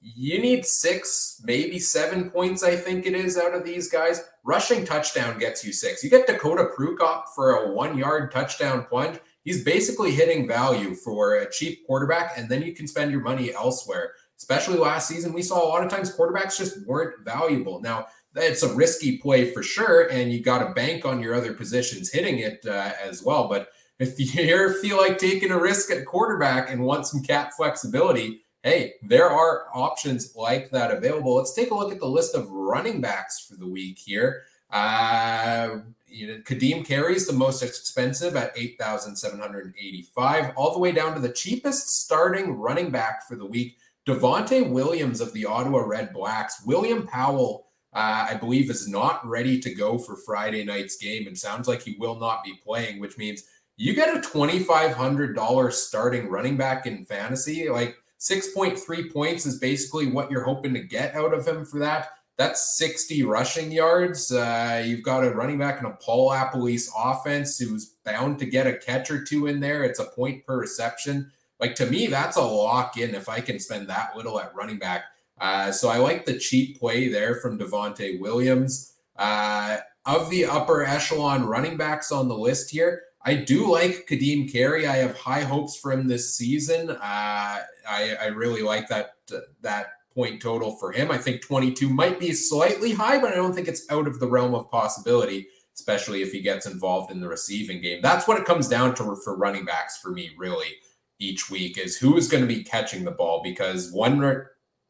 you need six, maybe seven points, I think it is, out of these guys. Rushing touchdown gets you six. You get Dakota Prukop for a one yard touchdown plunge. He's basically hitting value for a cheap quarterback, and then you can spend your money elsewhere. Especially last season, we saw a lot of times quarterbacks just weren't valuable. Now, it's a risky play for sure, and you got to bank on your other positions hitting it uh, as well. But if you feel like taking a risk at quarterback and want some cap flexibility, hey, there are options like that available. Let's take a look at the list of running backs for the week here. Uh, you know, Kadeem Carey's the most expensive at 8,785, all the way down to the cheapest starting running back for the week, Devonte Williams of the Ottawa Redblacks. William Powell, uh, I believe, is not ready to go for Friday night's game and sounds like he will not be playing, which means you get a $2,500 starting running back in fantasy. Like 6.3 points is basically what you're hoping to get out of him for that. That's 60 rushing yards. Uh, you've got a running back in a Paul LaPolice offense who's bound to get a catch or two in there. It's a point per reception. Like to me, that's a lock in if I can spend that little at running back. Uh, so I like the cheap play there from Devonte Williams. Uh, of the upper echelon running backs on the list here, I do like Kadeem Carey. I have high hopes for him this season. Uh, I, I really like that that point total for him. I think 22 might be slightly high, but I don't think it's out of the realm of possibility, especially if he gets involved in the receiving game. That's what it comes down to for running backs for me, really, each week is who is going to be catching the ball because one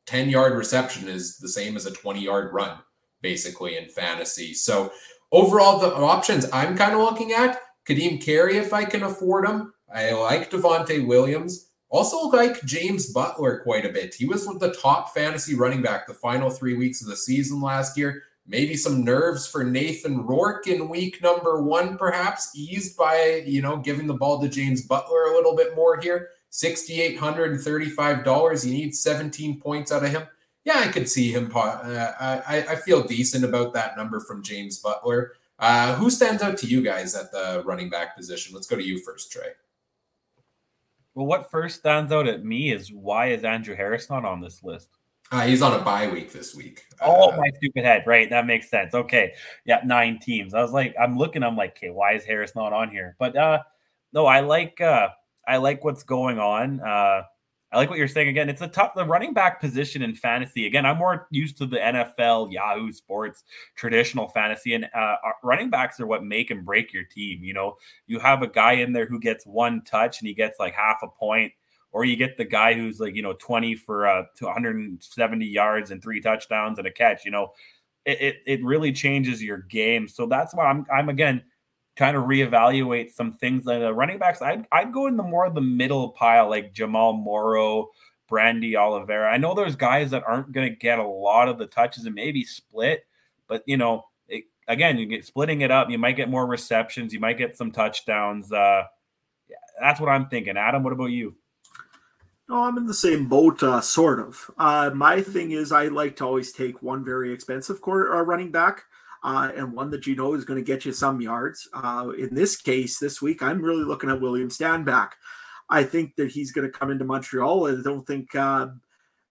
10 yard reception is the same as a 20 yard run, basically, in fantasy. So, overall, the options I'm kind of looking at Kadeem Carey, if I can afford him. I like Devonte Williams. Also like James Butler quite a bit. He was the top fantasy running back the final three weeks of the season last year. Maybe some nerves for Nathan Rourke in week number one, perhaps eased by you know giving the ball to James Butler a little bit more here. Sixty-eight hundred and thirty-five dollars. You need seventeen points out of him. Yeah, I could see him. Uh, I, I feel decent about that number from James Butler. Uh, who stands out to you guys at the running back position? Let's go to you first, Trey. Well, what first stands out at me is why is Andrew Harris not on this list? Uh, he's on a bye week this week. Oh, uh, my stupid head. Right. That makes sense. Okay. Yeah. Nine teams. I was like, I'm looking, I'm like, okay, why is Harris not on here? But uh no, I like uh I like what's going on. Uh I like what you're saying again. It's a tough the running back position in fantasy. Again, I'm more used to the NFL, Yahoo Sports, traditional fantasy, and uh, running backs are what make and break your team. You know, you have a guy in there who gets one touch and he gets like half a point, or you get the guy who's like you know 20 for uh, 170 yards and three touchdowns and a catch. You know, it, it it really changes your game. So that's why I'm I'm again kind of reevaluate some things like the running backs. I'd, I'd go in the more of the middle pile, like Jamal Morrow, Brady Oliveira. I know there's guys that aren't going to get a lot of the touches and maybe split, but you know, it, again, you get splitting it up. You might get more receptions. You might get some touchdowns. Uh, that's what I'm thinking. Adam, what about you? No, I'm in the same boat, uh, sort of. Uh, my thing is, I like to always take one very expensive core, uh, running back uh, and one that you know is going to get you some yards. Uh, in this case, this week, I'm really looking at William Stanback. I think that he's going to come into Montreal. I don't think uh,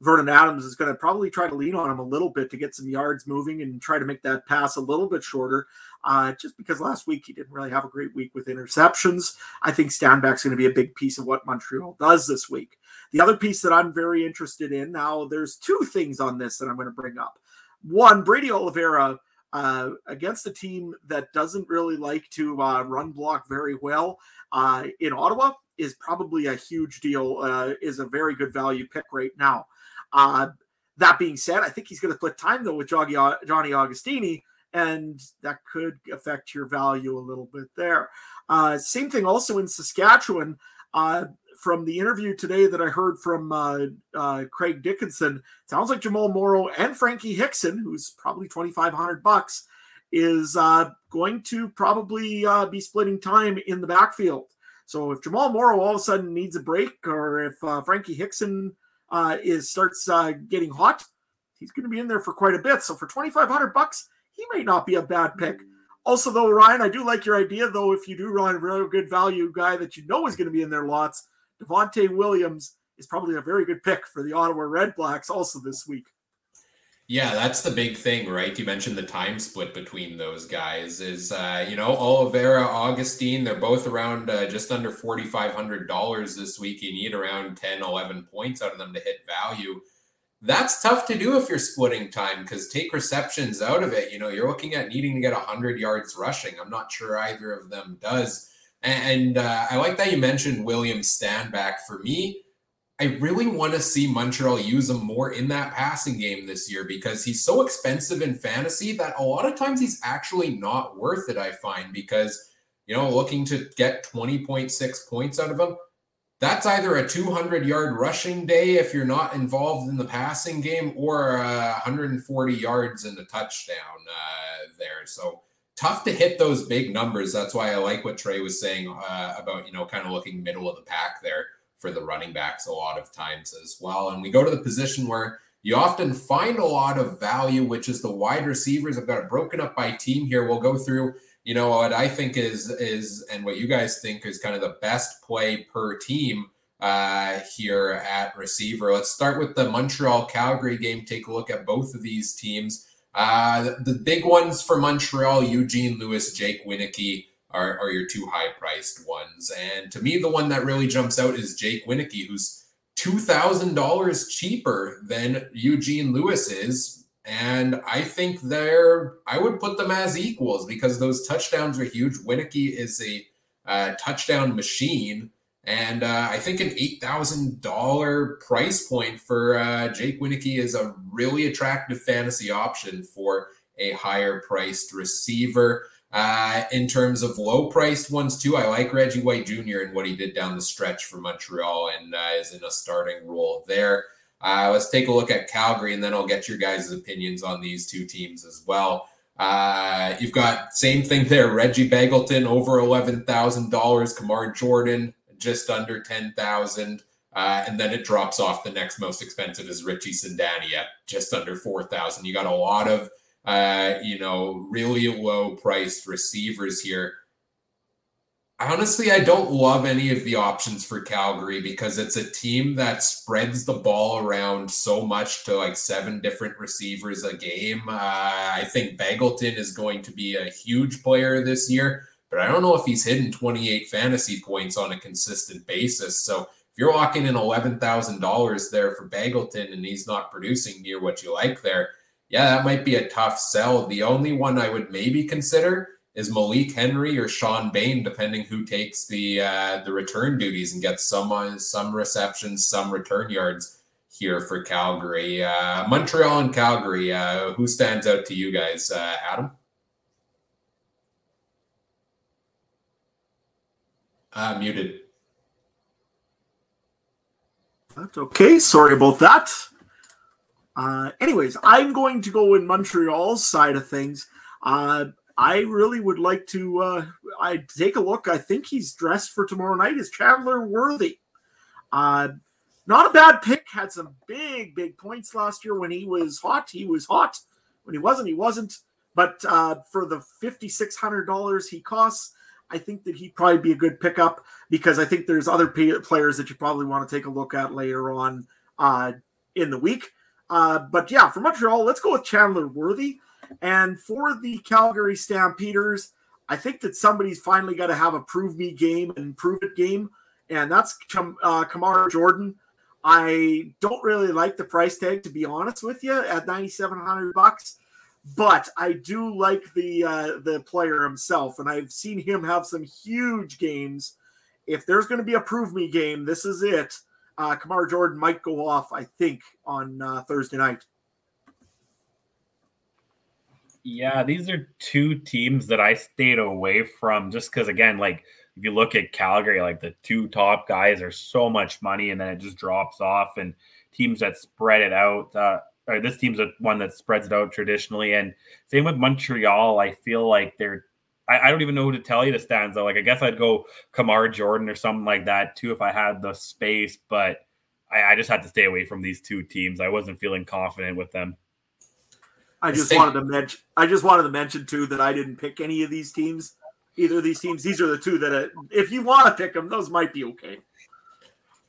Vernon Adams is going to probably try to lean on him a little bit to get some yards moving and try to make that pass a little bit shorter. Uh, just because last week he didn't really have a great week with interceptions. I think Stanback's going to be a big piece of what Montreal does this week. The other piece that I'm very interested in now, there's two things on this that I'm going to bring up. One, Brady Oliveira uh, against a team that doesn't really like to uh, run block very well uh, in Ottawa is probably a huge deal. Uh, is a very good value pick right now. Uh, that being said, I think he's going to split time though with Johnny, Augustine, and that could affect your value a little bit there. Uh, same thing also in Saskatchewan from the interview today that I heard from uh, uh, Craig Dickenson, sounds like Jamal Morrow and Frankie Hickson, who's probably twenty five hundred bucks, is uh, going to probably uh, be splitting time in the backfield. So if Jamal Morrow all of a sudden needs a break, or if uh, Frankie Hickson uh, is starts getting hot, he's going to be in there for quite a bit. So for twenty five hundred bucks, he may not be a bad pick. Also, though, Ryan, I do like your idea. Though, if you do run a real good value guy that you know is going to be in their lots, Devonte Williams is probably a very good pick for the Ottawa Redblacks also this week. Yeah, that's the big thing, right? You mentioned the time split between those guys. Is uh, you know Oliveira, Augustine, they're both around uh, just under forty five hundred dollars this week. You need around 10, 11 points out of them to hit value. That's tough to do if you're splitting time because take receptions out of it. You know, you're looking at needing to get hundred yards rushing. I'm not sure either of them does. And uh, I like that you mentioned William Stanback. For me, I really want to see Montreal use him more in that passing game this year because he's so expensive in fantasy that a lot of times he's actually not worth it, I find, because, you know, looking to get 20.6 points out of him, that's either a 200 yard rushing day if you're not involved in the passing game or uh, 140 yards and a touchdown uh, there. So tough to hit those big numbers. That's why I like what Trey was saying uh, about, you know, kind of looking middle of the pack there for the running backs a lot of times as well. And we go to the position where you often find a lot of value, which is the wide receivers. I've got it broken up by team here. We'll go through, you know, what I think is is and what you guys think is kind of the best play per team uh, here at receiver. Let's start with the Montreal Calgary game. Take a look at both of these teams. Uh, the big ones for Montreal: Eugene Lewis, Jake Wieneke are, are your two high priced ones. And to me, the one that really jumps out is Jake Wieneke, who's $2,000 cheaper than Eugene Lewis is. And I think they're, I would put them as equals because those touchdowns are huge. Wieneke is a uh, touchdown machine. And uh, I think an $8,000 price point for uh, Jake Wieneke is a really attractive fantasy option for a higher priced receiver. Uh, in terms of low priced ones, too, I like Reggie White Jr. and what he did down the stretch for Montreal and uh, is in a starting role there. Uh, let's take a look at Calgary, and then I'll get your guys' opinions on these two teams as well. Uh, you've got same thing there: Reggie Begelton over eleven thousand dollars, Kamar Jorden just under ten thousand, uh, and then it drops off. The next most expensive is Richie Sindani at just under four thousand. You got a lot of uh, you know, really low priced receivers here. Honestly, I don't love any of the options for Calgary because it's a team that spreads the ball around so much to like seven different receivers a game. Uh, I think Begelton is going to be a huge player this year, but I don't know if he's hitting 28 fantasy points on a consistent basis. So if you're locking in $11,000 there for Begelton and he's not producing near what you like there, yeah, that might be a tough sell. The only one I would maybe consider is Malik Henry or Sean Bain, depending who takes the uh, the return duties and gets some uh, some receptions, some return yards here for Calgary. Uh, Montreal and Calgary. Uh, who stands out to you guys, uh, Adam? Uh, muted. That's okay. Sorry about that. Uh, anyways, I'm going to go in Montreal's side of things. Uh, I really would like to uh, I take a look. I think he's dressed for tomorrow night. Is Chandler Worthy? Uh, not a bad pick. Had some big, big points last year when he was hot. He was hot. When he wasn't, he wasn't. But uh, for the fifty six hundred dollars he costs, I think that he'd probably be a good pickup because I think there's other players that you probably want to take a look at later on uh, in the week. Uh, but yeah, for Montreal, let's go with Chandler Worthy. And for the Calgary Stampeders, I think that somebody's finally got to have a prove me game and prove it game, and that's uh, Kamar Jorden. I don't really like the price tag to be honest with you at ninety seven hundred bucks, but I do like the uh, the player himself, and I've seen him have some huge games. If there's going to be a prove me game, this is it uh, Kamar Jorden might go off, I think, on uh, Thursday night. Yeah, these are two teams that I stayed away from just because, again, like if you look at Calgary, like the two top guys are so much money and then it just drops off. And teams that spread it out, uh, or this team's a one that spreads it out traditionally. And same with Montreal, I feel like they're I, I, don't even know who to tell you to stand though. Like I guess I'd go Kamar Jorden or something like that too if I had the space, but I, I just had to stay away from these two teams. I wasn't feeling confident with them. I just wanted to mention. I just wanted to mention too that I didn't pick any of these teams. Either of these teams. These are the two that, uh, if you want to pick them, those might be okay.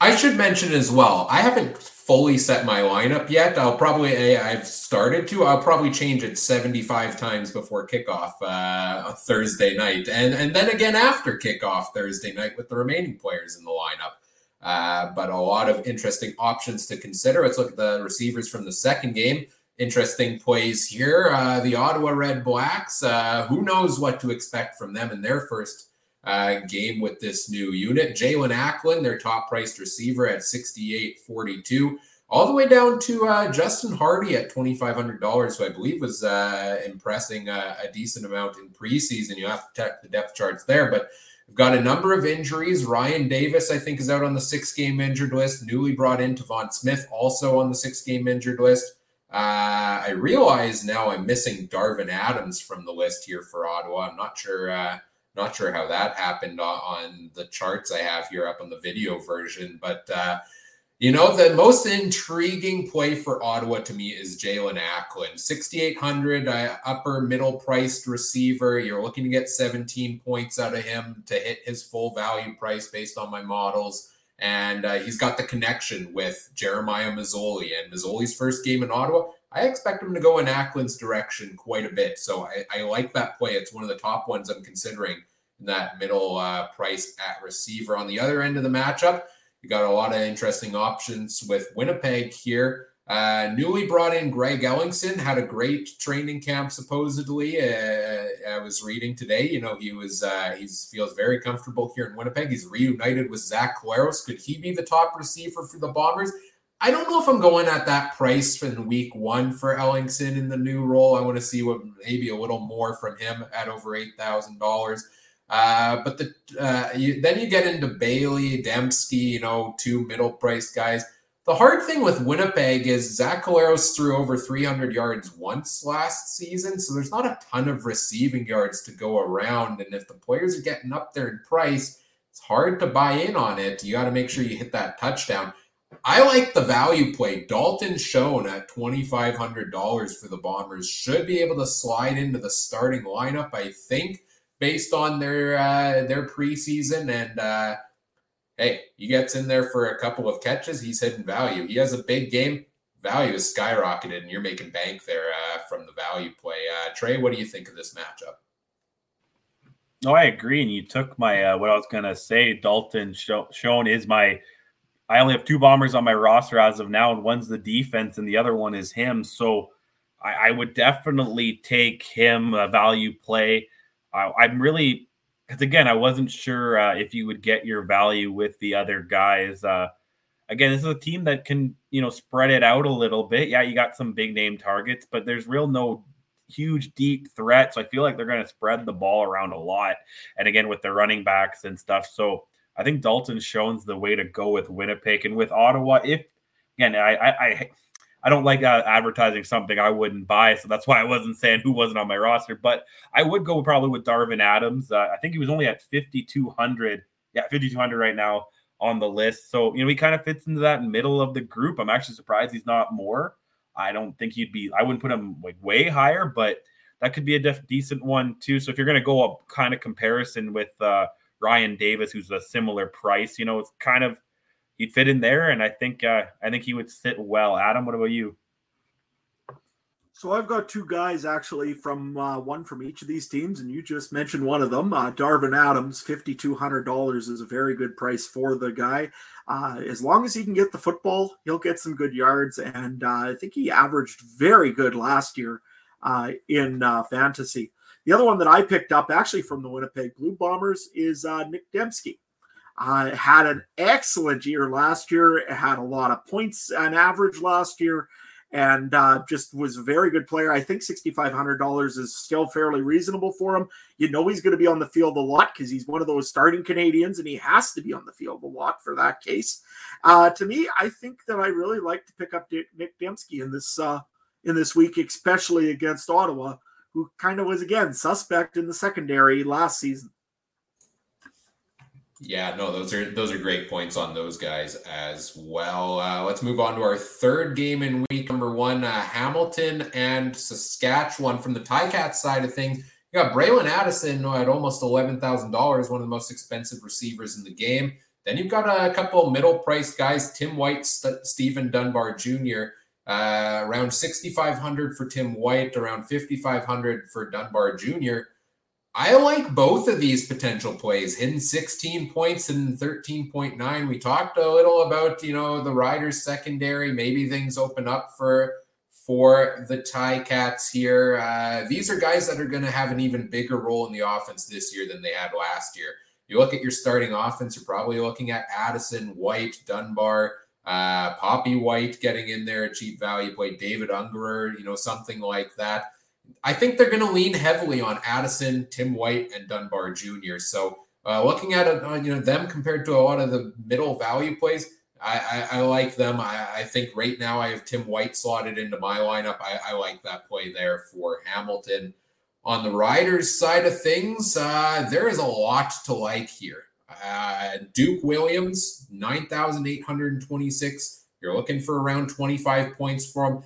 I should mention as well. I haven't fully set my lineup yet. I'll probably I've started to. I'll probably change it 75 times before kickoff uh, Thursday night, and and then again after kickoff Thursday night with the remaining players in the lineup. Uh, but a lot of interesting options to consider. Let's look at the receivers from the second game. Interesting plays here. Uh, the Ottawa Redblacks. Uh, who knows what to expect from them in their first uh, game with this new unit. Jaelon Acklin, their top priced receiver at 68.42, all the way down to uh, Justin Hardy at $2,500, who I believe was uh, impressing a, a, decent amount in preseason. You have to check the depth charts there, but we've got a number of injuries. Ryan Davis, I think, is out on the six game injured list. Newly brought in Tevaun Smith, also on the six game injured list. Uh, I realize now I'm missing Darvin Adams from the list here for Ottawa. I'm not sure. Not sure how that happened on the charts I have here up on the video version, but uh, you know, the most intriguing play for Ottawa to me is Jaelon Acklin. 6,800, uh, upper middle priced receiver. You're looking to get 17 points out of him to hit his full value price based on my models. And uh, he's got the connection with Jeremiah Masoli. And Masoli's first game in Ottawa, I expect him to go in Acklin's direction quite a bit. So I, I like that play. It's one of the top ones I'm considering in that middle uh, price at receiver. On the other end of the matchup, you got a lot of interesting options with Winnipeg here. Uh, newly brought in Greg Ellingson had a great training camp. Supposedly, uh, I was reading today. You know, he was uh, he feels very comfortable here in Winnipeg. He's reunited with Zach Collaros. Could he be the top receiver for the Bombers? I don't know if I'm going at that price in week one for Ellingson in the new role. I want to see what maybe a little more from him at over eight thousand dollars. Uh, but the uh, you, then you get into Bailey, Dempsey, you know, two middle priced guys. The hard thing with Winnipeg is Zach Collaros threw over 300 yards once last season, so there's not a ton of receiving yards to go around. And if the players are getting up there in price, it's hard to buy in on it. You got to make sure you hit that touchdown. I like the value play. Dalton Schoen at $2,500 for the Bombers should be able to slide into the starting lineup, I think based on their uh, their preseason. And uh, hey, he gets in there for a couple of catches. He's hitting value. He has a big game. Value is skyrocketed, and you're making bank there uh, from the value play. Uh, Trey, what do you think of this matchup? No, I agree. And you took my uh, what I was gonna say. Dalton Schoen is my. I only have two bombers on my roster as of now, and one's the defense, and the other one is him. So I, I would definitely take him a value play. I, am really because again, I wasn't sure uh, if you would get your value with the other guys. Uh, again, this is a team that can you know spread it out a little bit. Yeah, you got some big name targets, but there's real no huge deep threat. So I feel like they're going to spread the ball around a lot. And again, with the running backs and stuff. So I think Dalton Schoen's the way to go with Winnipeg and with Ottawa. If again, I, I, I don't like uh, advertising something I wouldn't buy, so that's why I wasn't saying who wasn't on my roster. But I would go probably with Darvin Adams. Uh, I think he was only at 5200. Yeah, 5200 right now on the list. So you know he kind of fits into that middle of the group. I'm actually surprised he's not more. I don't think he'd be. I wouldn't put him like way higher, but that could be a def- decent one too. So if you're going to go a kind of comparison with uh, Ryan Davis, who's a similar price, you know, it's kind of he'd fit in there, and I think uh, I think he would sit well. Adam, what about you? So I've got two guys actually from uh, one from each of these teams, and you just mentioned one of them, uh, Darvin Adams. Fifty two hundred dollars is a very good price for the guy. Uh, as long as he can get the football, he'll get some good yards, and uh, I think he averaged very good last year uh, in uh, fantasy. The other one that I picked up, actually from the Winnipeg Blue Bombers, is Nick Demski. Uh, had an excellent year last year, had a lot of points on average last year, and uh, just was a very good player. I think $6,500 is still fairly reasonable for him. You know, he's going to be on the field a lot because he's one of those starting Canadians and he has to be on the field a lot for that case. Uh, to me, I think that I really like to pick up Nick Demski in this, uh, in this week, especially against Ottawa, who kind of was, again, suspect in the secondary last season. Yeah, no, those are those are great points on those guys as well. Uh, let's move on to our third game in week number one: uh, Hamilton and Saskatchewan. From the Ticats side of things, you got Bralon Addison at almost eleven thousand dollars, one of the most expensive receivers in the game. Then you've got a couple middle price guys: Tim White, St- Steven Dunbar Jr. Uh, around sixty five hundred for Tim White, around fifty five hundred for Dunbar Jr. I like both of these potential plays. Hitting 16 points and 13.9. We talked a little about, you know, the Riders secondary. Maybe things open up for for the Ticats here. Uh, these are guys that are going to have an even bigger role in the offense this year than they had last year. You look at your starting offense, you're probably looking at Addison, White, Dunbar, uh, Papi White getting in there at cheap value play, David Ungerer, you know, something like that. I think they're going to lean heavily on Addison, Tim White, and Dunbar Jr. So uh, looking at uh, you know, them compared to a lot of the middle value plays, I, I, I like them. I, I, think right now I have Tim White slotted into my lineup. I, I like that play there for Hamilton. On the Riders side of things, uh, there is a lot to like here. Uh, Duke Williams, 9,826. You're looking for around 25 points from.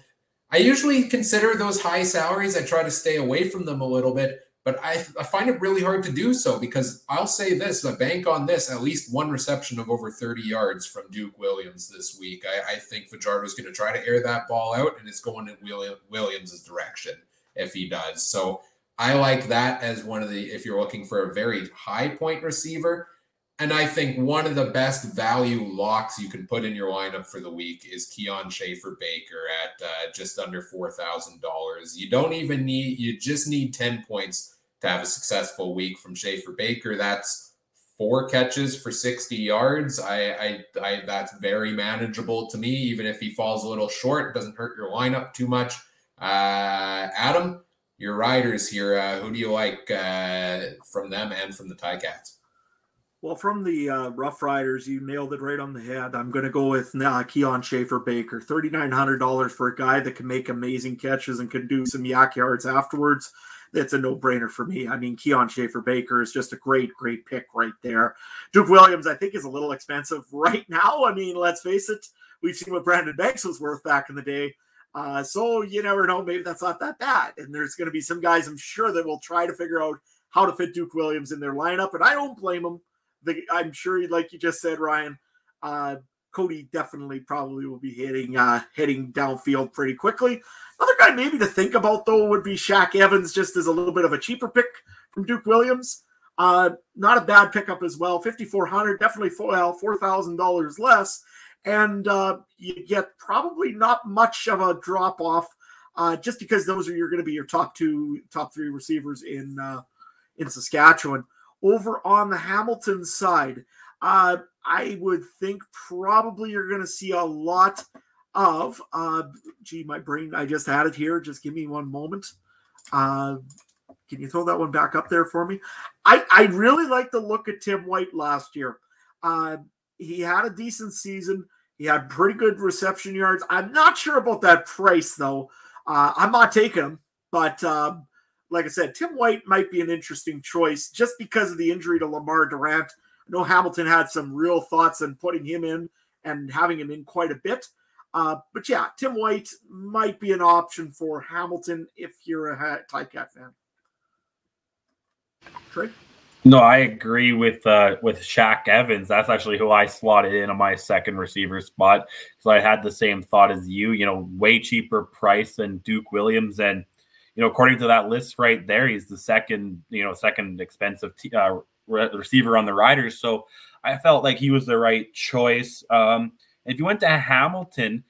I usually consider those high salaries. I try to stay away from them a little bit, but I, I find it really hard to do so because I'll say this I bank on this at least one reception of over 30 yards from Duke Williams this week. I, I think Fajardo is going to try to air that ball out and it's going in William, Williams' direction if he does. So I like that as one of the, if you're looking for a very high point receiver. And I think one of the best value locks you can put in your lineup for the week is Kian Schaffer Baker at uh, just under $4,000. You don't even need, you just need 10 points to have a successful week from Schaffer Baker. That's four catches for 60 yards. I, I, I, that's very manageable to me. Even if he falls a little short, doesn't hurt your lineup too much. Uh, Adam, your riders here, uh, who do you like uh, from them and from the Ticats? Well, from the uh, Rough Riders, you nailed it right on the head. I'm going to go with uh, Kian Schaffer Baker, $3,900 for a guy that can make amazing catches and can do some YAC yards afterwards. That's a no brainer for me. I mean, Kian Schaffer Baker is just a great, great pick right there. Duke Williams, I think, is a little expensive right now. I mean, let's face it, we've seen what Brandon Banks was worth back in the day. Uh, so you never know. Maybe that's not that bad. And there's going to be some guys, I'm sure, that will try to figure out how to fit Duke Williams in their lineup. And I don't blame them the, I'm sure, like you just said, Ryan, uh, Cody definitely probably will be hitting uh, heading downfield pretty quickly. Another guy maybe to think about though would be Shaq Evans, just as a little bit of a cheaper pick from Duke Williams. Uh, not a bad pickup as well. Fifty four hundred, definitely well, four thousand dollars less, and uh, you get probably not much of a drop off, uh, just because those are you're going to be your top two, top three receivers in uh, in Saskatchewan over on the Hamilton side, uh, I would think probably you're going to see a lot of. Uh, gee, my brain, I just had it here. Just give me one moment. Uh, can you throw that one back up there for me? I, I really like the look at Tim White last year. Uh, he had a decent season. He had pretty good reception yards. I'm not sure about that price though. Uh, I'm not taking him, but um, like I said, Tim White might be an interesting choice just because of the injury to Lamar Durant. I know Hamilton had some real thoughts on putting him in and having him in quite a bit. Uh, but yeah, Tim White might be an option for Hamilton if you're a Ticat fan. Trey? No, I agree with uh, with Shaq Evans. That's actually who I slotted in on my second receiver spot because I had the same thought as you. You know, way cheaper price than Duke Williams, and you know, according to that list right there, he's the second, you know, second expensive t- uh, re- receiver on the Riders. So I felt like he was the right choice. Um, if you went to Hamilton,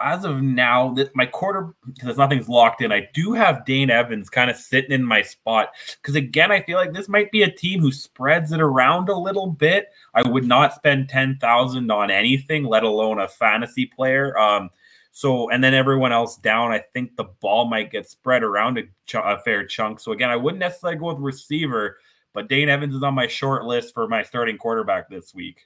as of now, my quarter because nothing's locked in. I do have Dane Evans kind of sitting in my spot because again, I feel like this might be a team who spreads it around a little bit. I would not spend ten thousand on anything, let alone a fantasy player. Um, so, and then everyone else down, I think the ball might get spread around a, ch- a, fair chunk. So, again, I wouldn't necessarily go with receiver, but Dane Evans is on my short list for my starting quarterback this week.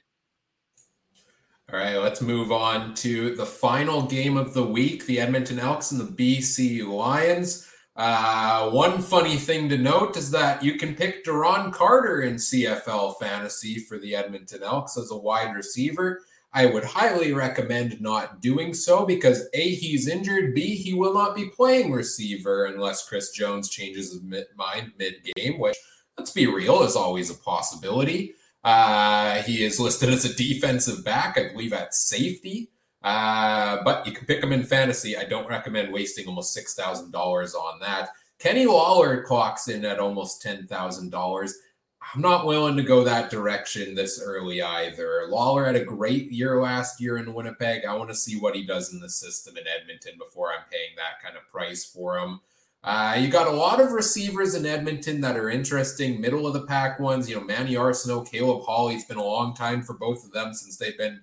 All right, let's move on to the final game of the week the Edmonton Elks and the BC Lions. Uh, one funny thing to note is that you can pick Duron Carter in CFL fantasy for the Edmonton Elks as a wide receiver. I would highly recommend not doing so because A, he's injured, B, he will not be playing receiver unless Chris Jones changes his mind mid game, which, let's be real, is always a possibility. Uh, he is listed as a defensive back, I believe, at safety. Uh, but you can pick him in fantasy. I don't recommend wasting almost $6,000 on that. Kenny Lawler clocks in at almost $10,000. I'm not willing to go that direction this early either. Lawler had a great year last year in Winnipeg. I want to see what he does in the system in Edmonton before I'm paying that kind of price for him. Uh, you got a lot of receivers in Edmonton that are interesting, middle of the pack ones. You know, Manny Arceneaux, Caleb Holley. It's been a long time for both of them since they've been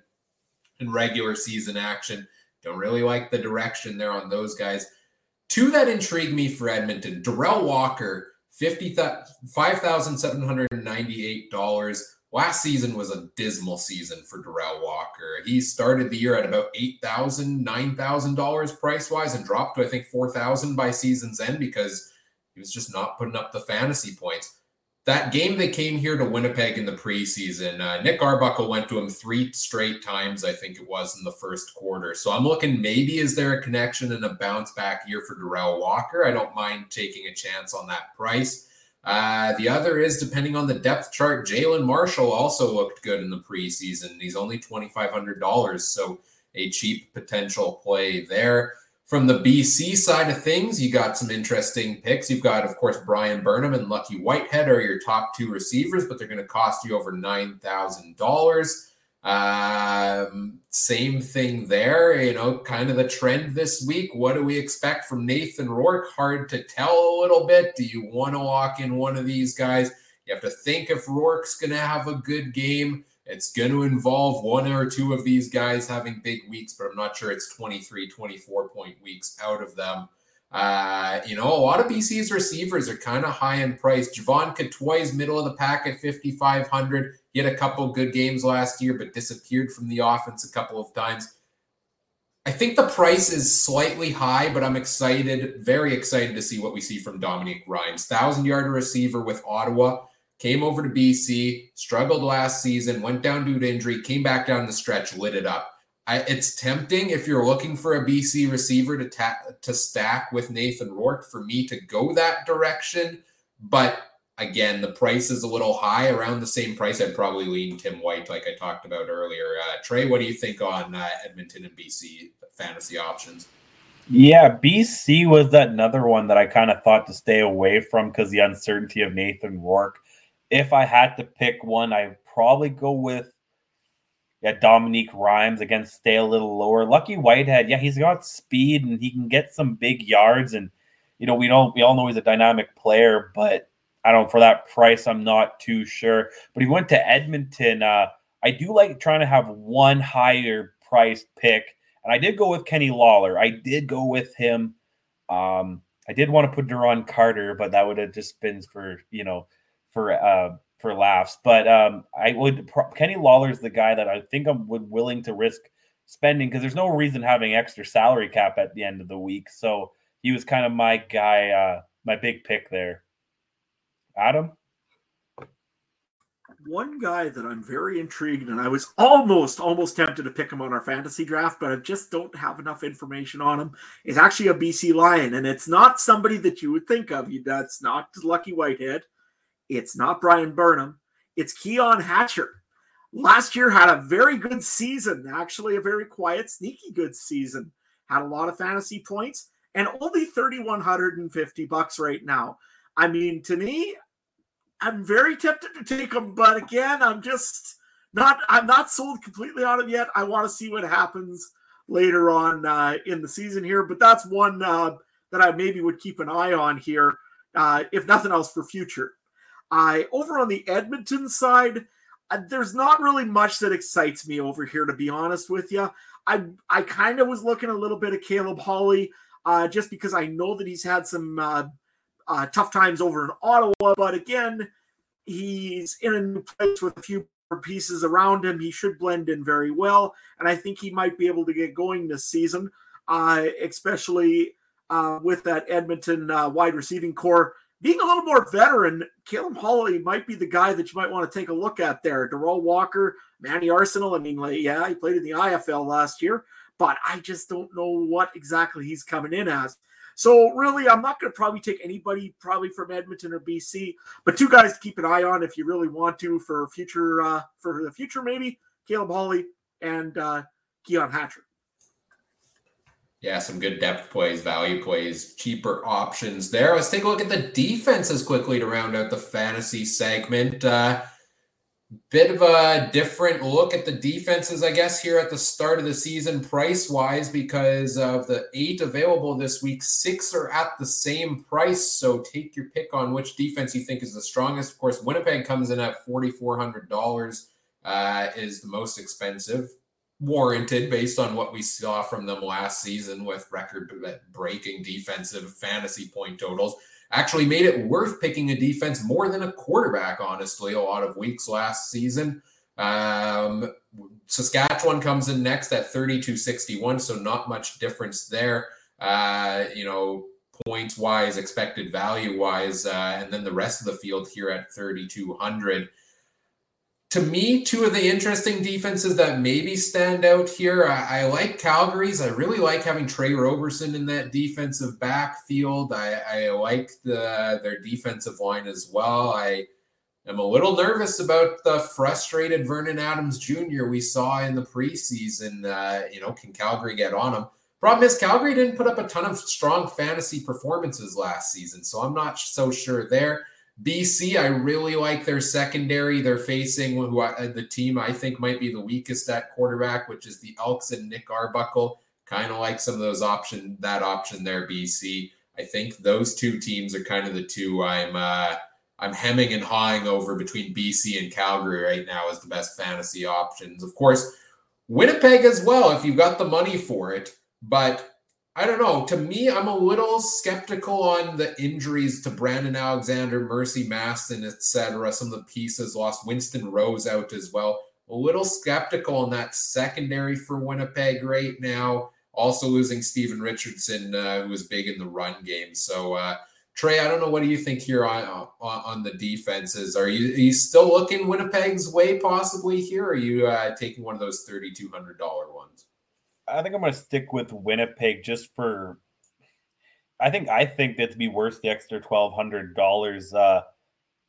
in regular season action. Don't really like the direction there on those guys. Two that intrigue me for Edmonton Derel Walker, $5,798. Last season was a dismal season for Derel Walker. He started the year at about $8,000, $9,000 price wise and dropped to, I think, 4000 by season's end because he was just not putting up the fantasy points that game they came here to Winnipeg in the preseason, uh, Nick Arbuckle went to him three straight times, I think it was in the first quarter. So I'm looking maybe is there a connection and a bounce back year for Derel Walker? I don't mind taking a chance on that price. Uh, the other is depending on the depth chart, Jalen Marshall also looked good in the preseason. He's only $2,500, so a cheap potential play there. From the BC side of things, you got some interesting picks. You've got, of course, Bryan Burnham and Lucky Whitehead are your top two receivers, but they're going to cost you over nine thousand dollars. Um, same thing there. You know, kind of the trend this week. What do we expect from Nathan Rourke? Hard to tell a little bit. Do you want to walk in one of these guys? You have to think if Rourke's going to have a good game. It's going to involve one or two of these guys having big weeks, but I'm not sure it's 23, 24 point weeks out of them. Uh, you know, a lot of BC's receivers are kind of high in price. Jevon Cottoy's middle of the pack at 5,500. He had a couple good games last year, but disappeared from the offense a couple of times. I think the price is slightly high, but I'm excited, very excited to see what we see from Dominique Rhymes. Thousand yard receiver with Ottawa came over to BC, struggled last season, went down due to injury, came back down the stretch, lit it up. I, it's tempting if you're looking for a BC receiver to ta- to stack with Nathan Rourke for me to go that direction, but again, the price is a little high, around the same price. I'd probably lean Tim White, like I talked about earlier. Uh, Trey, what do you think on uh, Edmonton and BC fantasy options? Yeah, BC was another one that I kind of thought to stay away from because the uncertainty of Nathan Rourke if I had to pick one, I'd probably go with yeah, Dominique Rhymes again, stay a little lower. Lucky Whitehead, yeah, he's got speed and he can get some big yards. And you know, we don't we all know he's a dynamic player, but I don't for that price, I'm not too sure. But he went to Edmonton. Uh, I do like trying to have one higher price pick, and I did go with Kenny Lawler. I did go with him. Um, I did want to put Duron Carter, but that would have just been for you know for uh, for laughs. But um, I would Kenny Lawler's the guy that I think I'm would willing to risk spending because there's no reason having extra salary cap at the end of the week. So he was kind of my guy, uh, my big pick there. Adam. One guy that I'm very intrigued, and I was almost, almost tempted to pick him on our fantasy draft, but I just don't have enough information on him. Is actually a BC Lion, and it's not somebody that you would think of. That's not Lucky Whitehead. It's not Bryan Burnham. It's Keon Hatcher. Last year had a very good season, actually a very quiet, sneaky good season. Had a lot of fantasy points and only 3150 bucks right now. I mean, to me, I'm very tempted to take him, but again, I'm just not I'm not sold completely on him yet. I want to see what happens later on uh, in the season here, but that's one uh, that I maybe would keep an eye on here, uh, if nothing else for future. I over on the Edmonton side, uh, there's not really much that excites me over here, to be honest with you. I I kind of was looking a little bit at Caleb Holley, uh, just because I know that he's had some uh, uh, tough times over in Ottawa, but again, he's in a new place with a few pieces around him. He should blend in very well, and I think he might be able to get going this season, uh, especially uh, with that Edmonton wide receiving core being a little more veteran, Caleb Holley might be the guy that you might want to take a look at there. Derel Walker, Manny Arceneaux. I mean, like, yeah, he played in the IFL last year, but I just don't know what exactly he's coming in as. So really, I'm not going to probably take anybody probably from Edmonton or BC, but two guys to keep an eye on if you really want to for future uh, for the future maybe Caleb Holley and uh, Keon Hatcher. Yeah, some good depth plays, value plays, cheaper options there. Let's take a look at the defenses quickly to round out the fantasy segment. Uh, bit of a different look at the defenses, I guess, here at the start of the season, price wise, because of the eight available this week, six are at the same price. So take your pick on which defense you think is the strongest. Of course, Winnipeg comes in at $4,400, uh, is the most expensive. Warranted based on what we saw from them last season with record breaking defensive fantasy point totals actually made it worth picking a defense more than a quarterback, honestly, a lot of weeks last season. Um, Saskatchewan comes in next at 3261, so not much difference there. Uh, you know, points wise, expected value wise, uh, and then the rest of the field here at 3200 to me, two of the interesting defenses that maybe stand out here. I, I, like Calgary's. I really like having Tre Roberson in that defensive backfield. I, I like the their defensive line as well. I am a little nervous about the frustrated Vernon Adams Jr. we saw in the preseason. Uh, you know, can Calgary get on him? Problem is, Calgary didn't put up a ton of strong fantasy performances last season, so I'm not so sure there. BC, I really like their secondary. They're facing who I, the team I think might be the weakest at quarterback, which is the Elks and Nick Arbuckle. Kind of like some of those option that option there, BC. I think those two teams are kind of the two I'm uh, I'm hemming and hawing over between BC and Calgary right now as the best fantasy options. Of course, Winnipeg as well if you've got the money for it, but I don't know. To me, I'm a little skeptical on the injuries to Brandon Alexander, Mercy Maston, etc. Some of the pieces lost Winston Rose out as well. A little skeptical on that secondary for Winnipeg right now. Also losing Steven Richardson, uh, who was big in the run game. So, uh, Trey, I don't know. What do you think here on on, on the defenses? Are you, are you still looking Winnipeg's way possibly here? Are you uh, taking one of those thirty two hundred dollar ones? I think I'm going to stick with Winnipeg just for. I think I think that to be worth the extra twelve hundred dollars. Uh,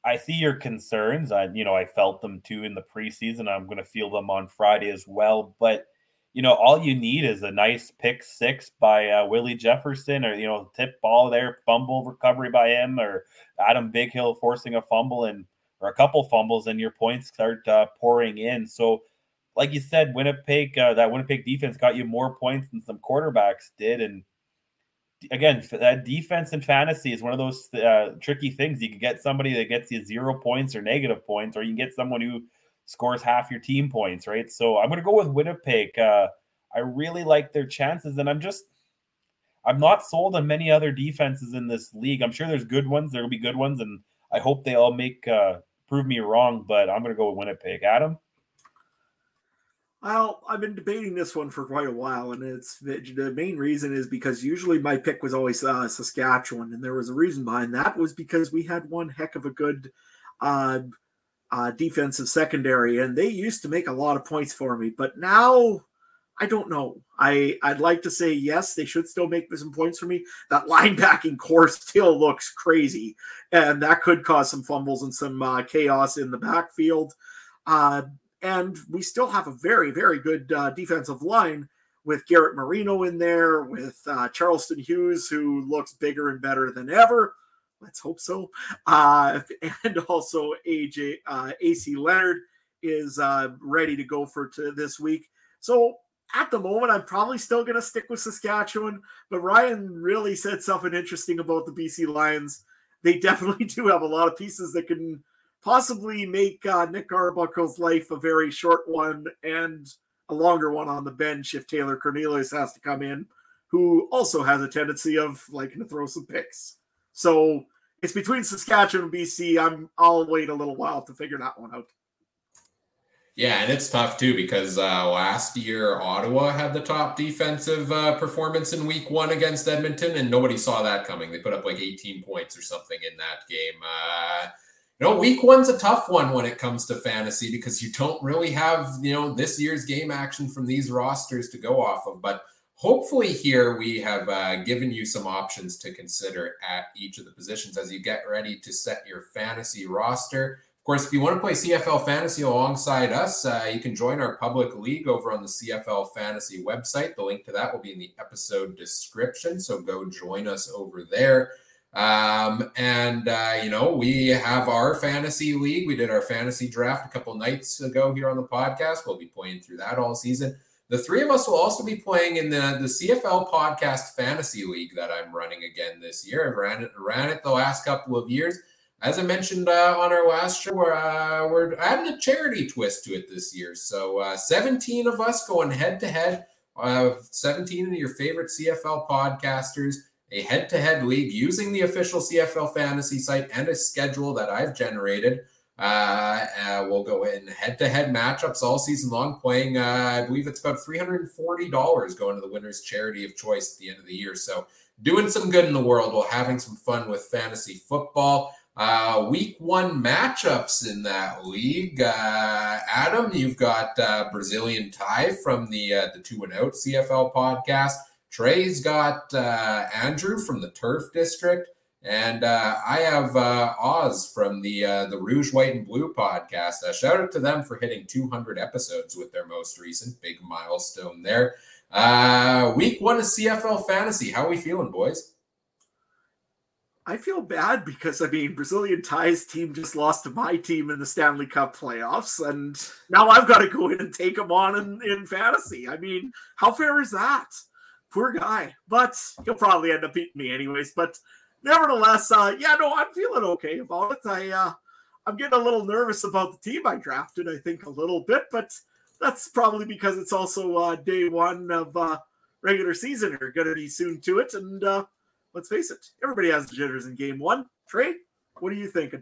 I see your concerns. I you know I felt them too in the preseason. I'm going to feel them on Friday as well. But you know all you need is a nice pick six by uh, Willie Jefferson, or you know tip ball there, fumble recovery by him, or Adam Bighill forcing a fumble and or a couple fumbles, and your points start uh, pouring in. So like you said, Winnipeg, uh, that Winnipeg defense got you more points than some quarterbacks did. And again, that defense in fantasy is one of those uh, tricky things. You can get somebody that gets you zero points or negative points, or you can get someone who scores half your team points, right? So I'm going to go with Winnipeg. Uh, I really like their chances, and I'm just. I'm not sold on many other defenses in this league. I'm sure there's good ones. There will be good ones, and I hope they all make uh, prove me wrong. But I'm going to go with Winnipeg. Adam. Well, I've been debating this one for quite a while, and it's the main reason is because usually my pick was always uh, Saskatchewan, and there was a reason behind that was because we had one heck of a good uh, uh, defensive secondary, and they used to make a lot of points for me. But now, I don't know. I I'd like to say yes, they should still make some points for me. That linebacking core still looks crazy, and that could cause some fumbles and some uh, chaos in the backfield. And we still have a very, very good uh, defensive line with Garrett Marino in there, with uh, Charleston Hughes, who looks bigger and better than ever. Let's hope so. Uh, and also AJ uh, AC Leonard is uh, ready to go for to this week. So at the moment, I'm probably still going to stick with Saskatchewan. But Ryan really said something interesting about the BC Lions. They definitely do have a lot of pieces that can possibly make uh, Nick Arbuckle's life a very short one and a longer one on the bench if Taylor Cornelius has to come in, who also has a tendency of liking to throw some picks. So it's between Saskatchewan and BC. I'm I'll wait a little while to figure that one out. Yeah, and it's tough too because uh, last year Ottawa had the top defensive uh, performance in Week One against Edmonton, and nobody saw that coming. They put up like 18 points or something in that game. Uh, you know, week one's a tough one when it comes to fantasy because you don't really have, you know, this year's game action from these rosters to go off of. But hopefully, here we have uh, given you some options to consider at each of the positions as you get ready to set your fantasy roster. Of course, if you want to play CFL Fantasy alongside us, uh, you can join our public league over on the CFL Fantasy website. The link to that will be in the episode description. So go join us over there. Um, and uh, you know, we have our fantasy league. We did our fantasy draft a couple nights ago here on the podcast. We'll be playing through that all season. The three of us will also be playing in the, the CFL podcast fantasy league that I'm running again this year. I ran it, ran it the last couple of years. As I mentioned uh, on our last show, we're, uh, we're adding a charity twist to it this year. So uh, 17 of us going head to head, 17 of your favorite CFL podcasters, a head to head league using the official CFL fantasy site and a schedule that I've generated. Uh, uh, we'll go in head-to-head matchups all season long, playing. Uh, I believe it's about three hundred and forty dollars going to the winner's charity of choice at the end of the year. So doing some good in the world while having some fun with fantasy football. Uh, week one matchups in that league. Uh, Adam, you've got uh, Brazilian Ty from the uh, the Two and Out CFL podcast. Trey's got uh, Andrew from the Turf District. And uh, I have uh, Oz from the uh, the Rouge, White, and Blue podcast. Uh, shout out to them for hitting 200 episodes with their most recent big milestone there. Uh, week one of CFL fantasy. How are we feeling, boys? I feel bad because I mean Brazilian Ties team just lost to my team in the Stanley Cup playoffs, and now I've got to go in and take them on in, in fantasy. I mean, how fair is that? Poor guy, but he'll probably end up beating me anyways. But nevertheless, uh, yeah, no, I'm feeling okay about it. I, uh, I'm getting a little nervous about the team I drafted. I think a little bit, but that's probably because it's also uh, day one of uh, regular season. Are going to be soon to it, and uh, let's face it, everybody has jitters in game one. Trey, what are you thinking?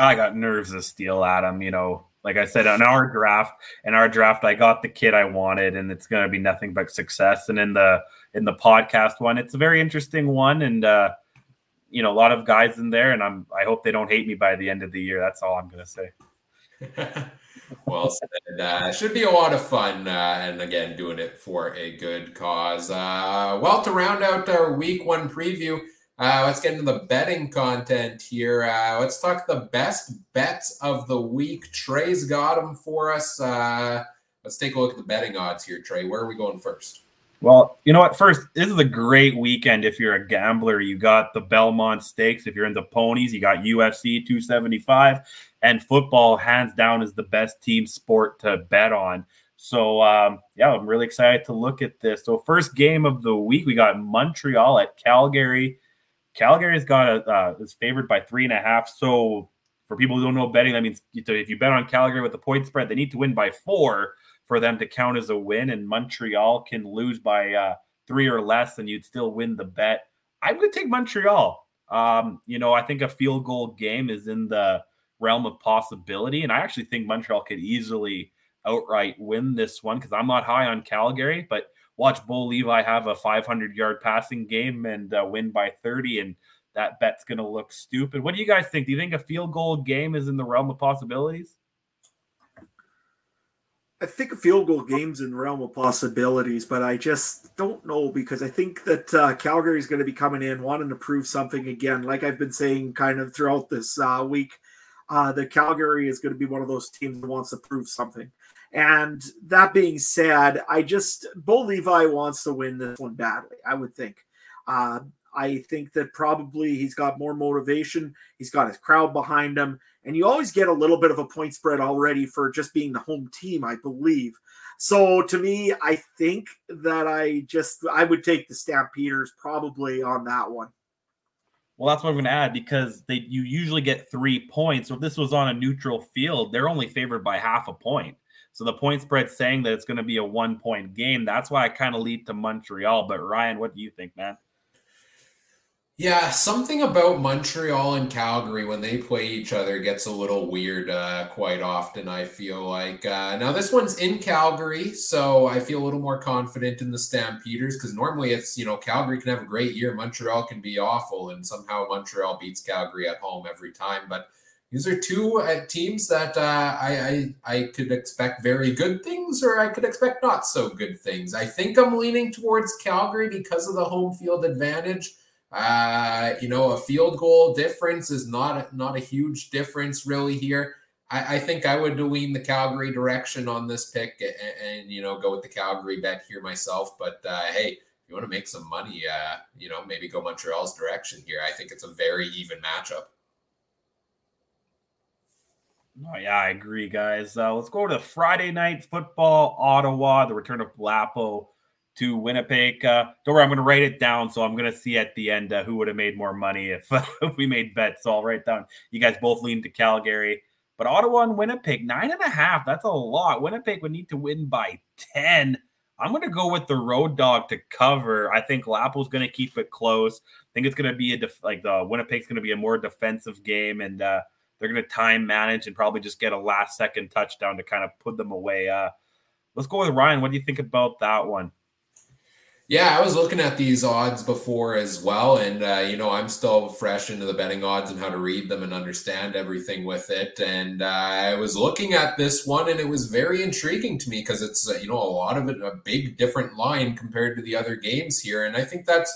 I got nerves of steel, Adam. You know, like I said, on our draft, in our draft, I got the kid I wanted, and it's going to be nothing but success. And in the in the podcast one, it's a very interesting one, and uh, you know, a lot of guys in there, and I'm I hope they don't hate me by the end of the year. That's all I'm going to say. well said. Uh, should be a lot of fun, uh, and again, doing it for a good cause. Uh, well, to round out our week one preview. Uh, let's get into the betting content here. Uh, let's talk the best bets of the week. Trey's got them for us. Uh, let's take a look at the betting odds here, Trey. Where are we going first? Well, you know what? First, this is a great weekend if you're a gambler. You got the Belmont Stakes. If you're into ponies, you got UFC 275. And football, hands down, is the best team sport to bet on. So, um, yeah, I'm really excited to look at this. So, first game of the week, we got Montreal at Calgary. Calgary's got a uh, is favored by three and a half. So for people who don't know betting, that means if you bet on Calgary with the point spread, they need to win by four for them to count as a win. And Montreal can lose by uh, three or less, and you'd still win the bet. I'm going to take Montreal. Um, you know, I think a field goal game is in the realm of possibility, and I actually think Montreal could easily outright win this one because I'm not high on Calgary, but watch Bo Levi have a 500 yard passing game and uh, win by 30, and that bet's going to look stupid. What do you guys think? Do you think a field goal game is in the realm of possibilities? I think a field goal game's in the realm of possibilities, but I just don't know because I think that uh, Calgary is going to be coming in wanting to prove something again. Like I've been saying kind of throughout this uh, week, uh, the Calgary is going to be one of those teams that wants to prove something. And that being said, I just Bo Levi wants to win this one badly. I would think. Uh, I think that probably he's got more motivation. He's got his crowd behind him, and you always get a little bit of a point spread already for just being the home team, I believe. So to me, I think that I just I would take the Stampeders probably on that one. Well, that's what I'm going to add because they you usually get three points. So if this was on a neutral field, they're only favored by half a point. So the point spread saying that it's going to be a one point game. That's why I kind of lead to Montreal. But Ryan, what do you think, man? Yeah, something about Montreal and Calgary when they play each other gets a little weird uh, quite often. I feel like uh, now this one's in Calgary, so I feel a little more confident in the Stampeders because normally it's you know Calgary can have a great year, Montreal can be awful, and somehow Montreal beats Calgary at home every time. But these are two uh, teams that uh, I, I, I could expect very good things, or I could expect not so good things. I think I'm leaning towards Calgary because of the home field advantage. Uh, you know, a field goal difference is not not a huge difference really here. I, I think I would lean the Calgary direction on this pick, and, and, you know go with the Calgary bet here myself. But uh, hey, if you want to make some money, uh, you know, maybe go Montreal's direction here. I think it's a very even matchup. Oh, yeah, I agree, guys. Uh, let's go to Friday night football, Ottawa, the return of Lapo to Winnipeg. Uh, don't worry, I'm going to write it down. So I'm going to see at the end uh, who would have made more money if, if we made bets. So I'll write down. You guys both lean to Calgary. But Ottawa and Winnipeg, nine and a half. That's a lot. Winnipeg would need to win by 10. I'm going to go with the road dog to cover. I think Lapo's going to keep it close. I think it's going to be a def- like the Winnipeg's going to be a more defensive game, and uh, they're going to time manage and probably just get a last second touchdown to kind of put them away. Uh, let's go with Ryan. What do you think about that one? Yeah, I was looking at these odds before as well, and uh, you know I'm still fresh into the betting odds and how to read them and understand everything with it. And uh, I was looking at this one, and it was very intriguing to me because it's uh, you know a lot of it a big different line compared to the other games here, and I think that's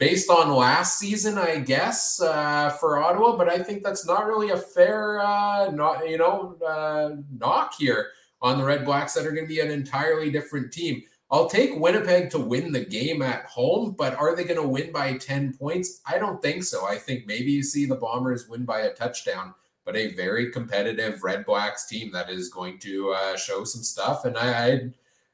based on last season, I guess, uh, for Ottawa. But I think that's not really a fair, uh, not you know, uh, knock here on the Redblacks that are going to be an entirely different team. I'll take Winnipeg to win the game at home, but are they going to win by 10 points? I don't think so. I think maybe you see the Bombers win by a touchdown, but a very competitive Redblacks team that is going to uh, show some stuff. And I, I,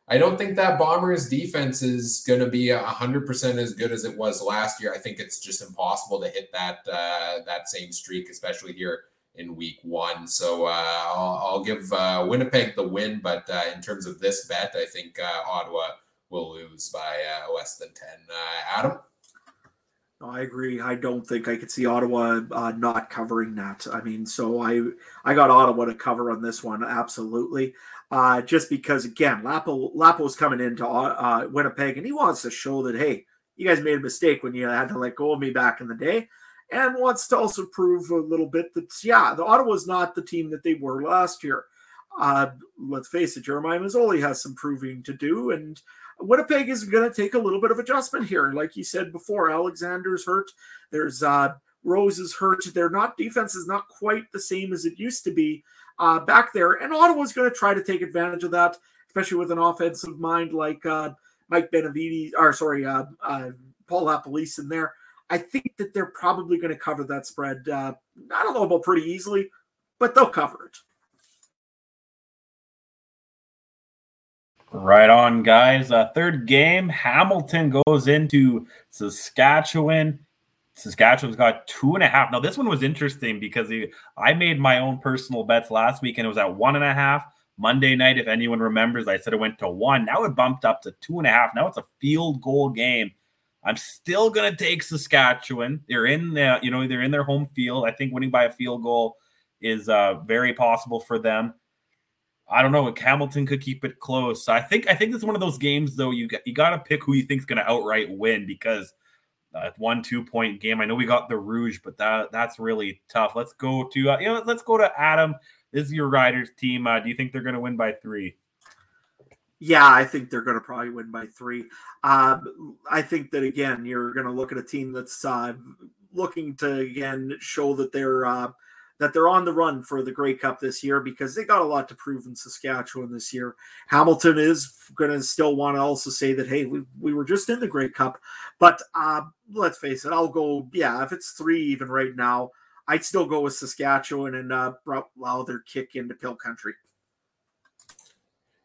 I don't think that Bombers defense is going to be 100% as good as it was last year. I think it's just impossible to hit that uh, that same streak, especially here in week one. So uh, I'll, I'll, give uh, Winnipeg the win, but uh, in terms of this bet, I think uh, Ottawa will lose by uh, less than 10. Uh, Adam? No, I agree. I don't think I could see Ottawa not covering that. I mean, so I I got Ottawa to cover on this one, absolutely. Just because, again, Lapo Lapo's coming into Winnipeg, and he wants to show that hey, you guys made a mistake when you had to let go of me back in the day and wants to also prove a little bit that yeah, the Ottawa's not the team that they were last year. Uh, let's face it, Jeremiah Masoli has some proving to do, and Winnipeg is going to take a little bit of adjustment here. Like you said before, Alexander's hurt. There's uh, Rose is hurt. Their not defense is not quite the same as it used to be uh, back there, and Ottawa's going to try to take advantage of that, especially with an offensive mind like uh, Mike Benevides, or sorry, uh, uh, Paul LaPolice in there. I think that they're probably going to cover that spread. Uh, I don't know about pretty easily, but they'll cover it. Right on, guys. Uh, third game, Hamilton goes into Saskatchewan. Saskatchewan's got two and a half. Now, this one was interesting because he, I made my own personal bets last week and it was at one and a half. Monday night, if anyone remembers, I said it went to one. Now it bumped up to two and a half. Now it's a field goal game. I'm still going to take Saskatchewan. They're in the, you know, they're in their home field. I think winning by a field goal is uh, very possible for them. I don't know. Hamilton could keep it close. I think I think it's one of those games though. You got, you got to pick who you think's going to outright win because uh, one two point game. I know we got the Rouge, but that that's really tough. Let's go to uh, you know let's go to Adam. This is your Riders team. Uh, do you think they're going to win by three? Yeah, I think they're going to probably win by three. Um, I think that again, you're going to look at a team that's uh, looking to again show that they're uh, that they're on the run for the Grey Cup this year because they got a lot to prove in Saskatchewan this year. Hamilton is going to still want to also say that hey, we, we were just in the Grey Cup, but uh, let's face it, I'll go. Yeah, if it's three even right now, I'd still go with Saskatchewan and uh, allow their kick into Pill Country.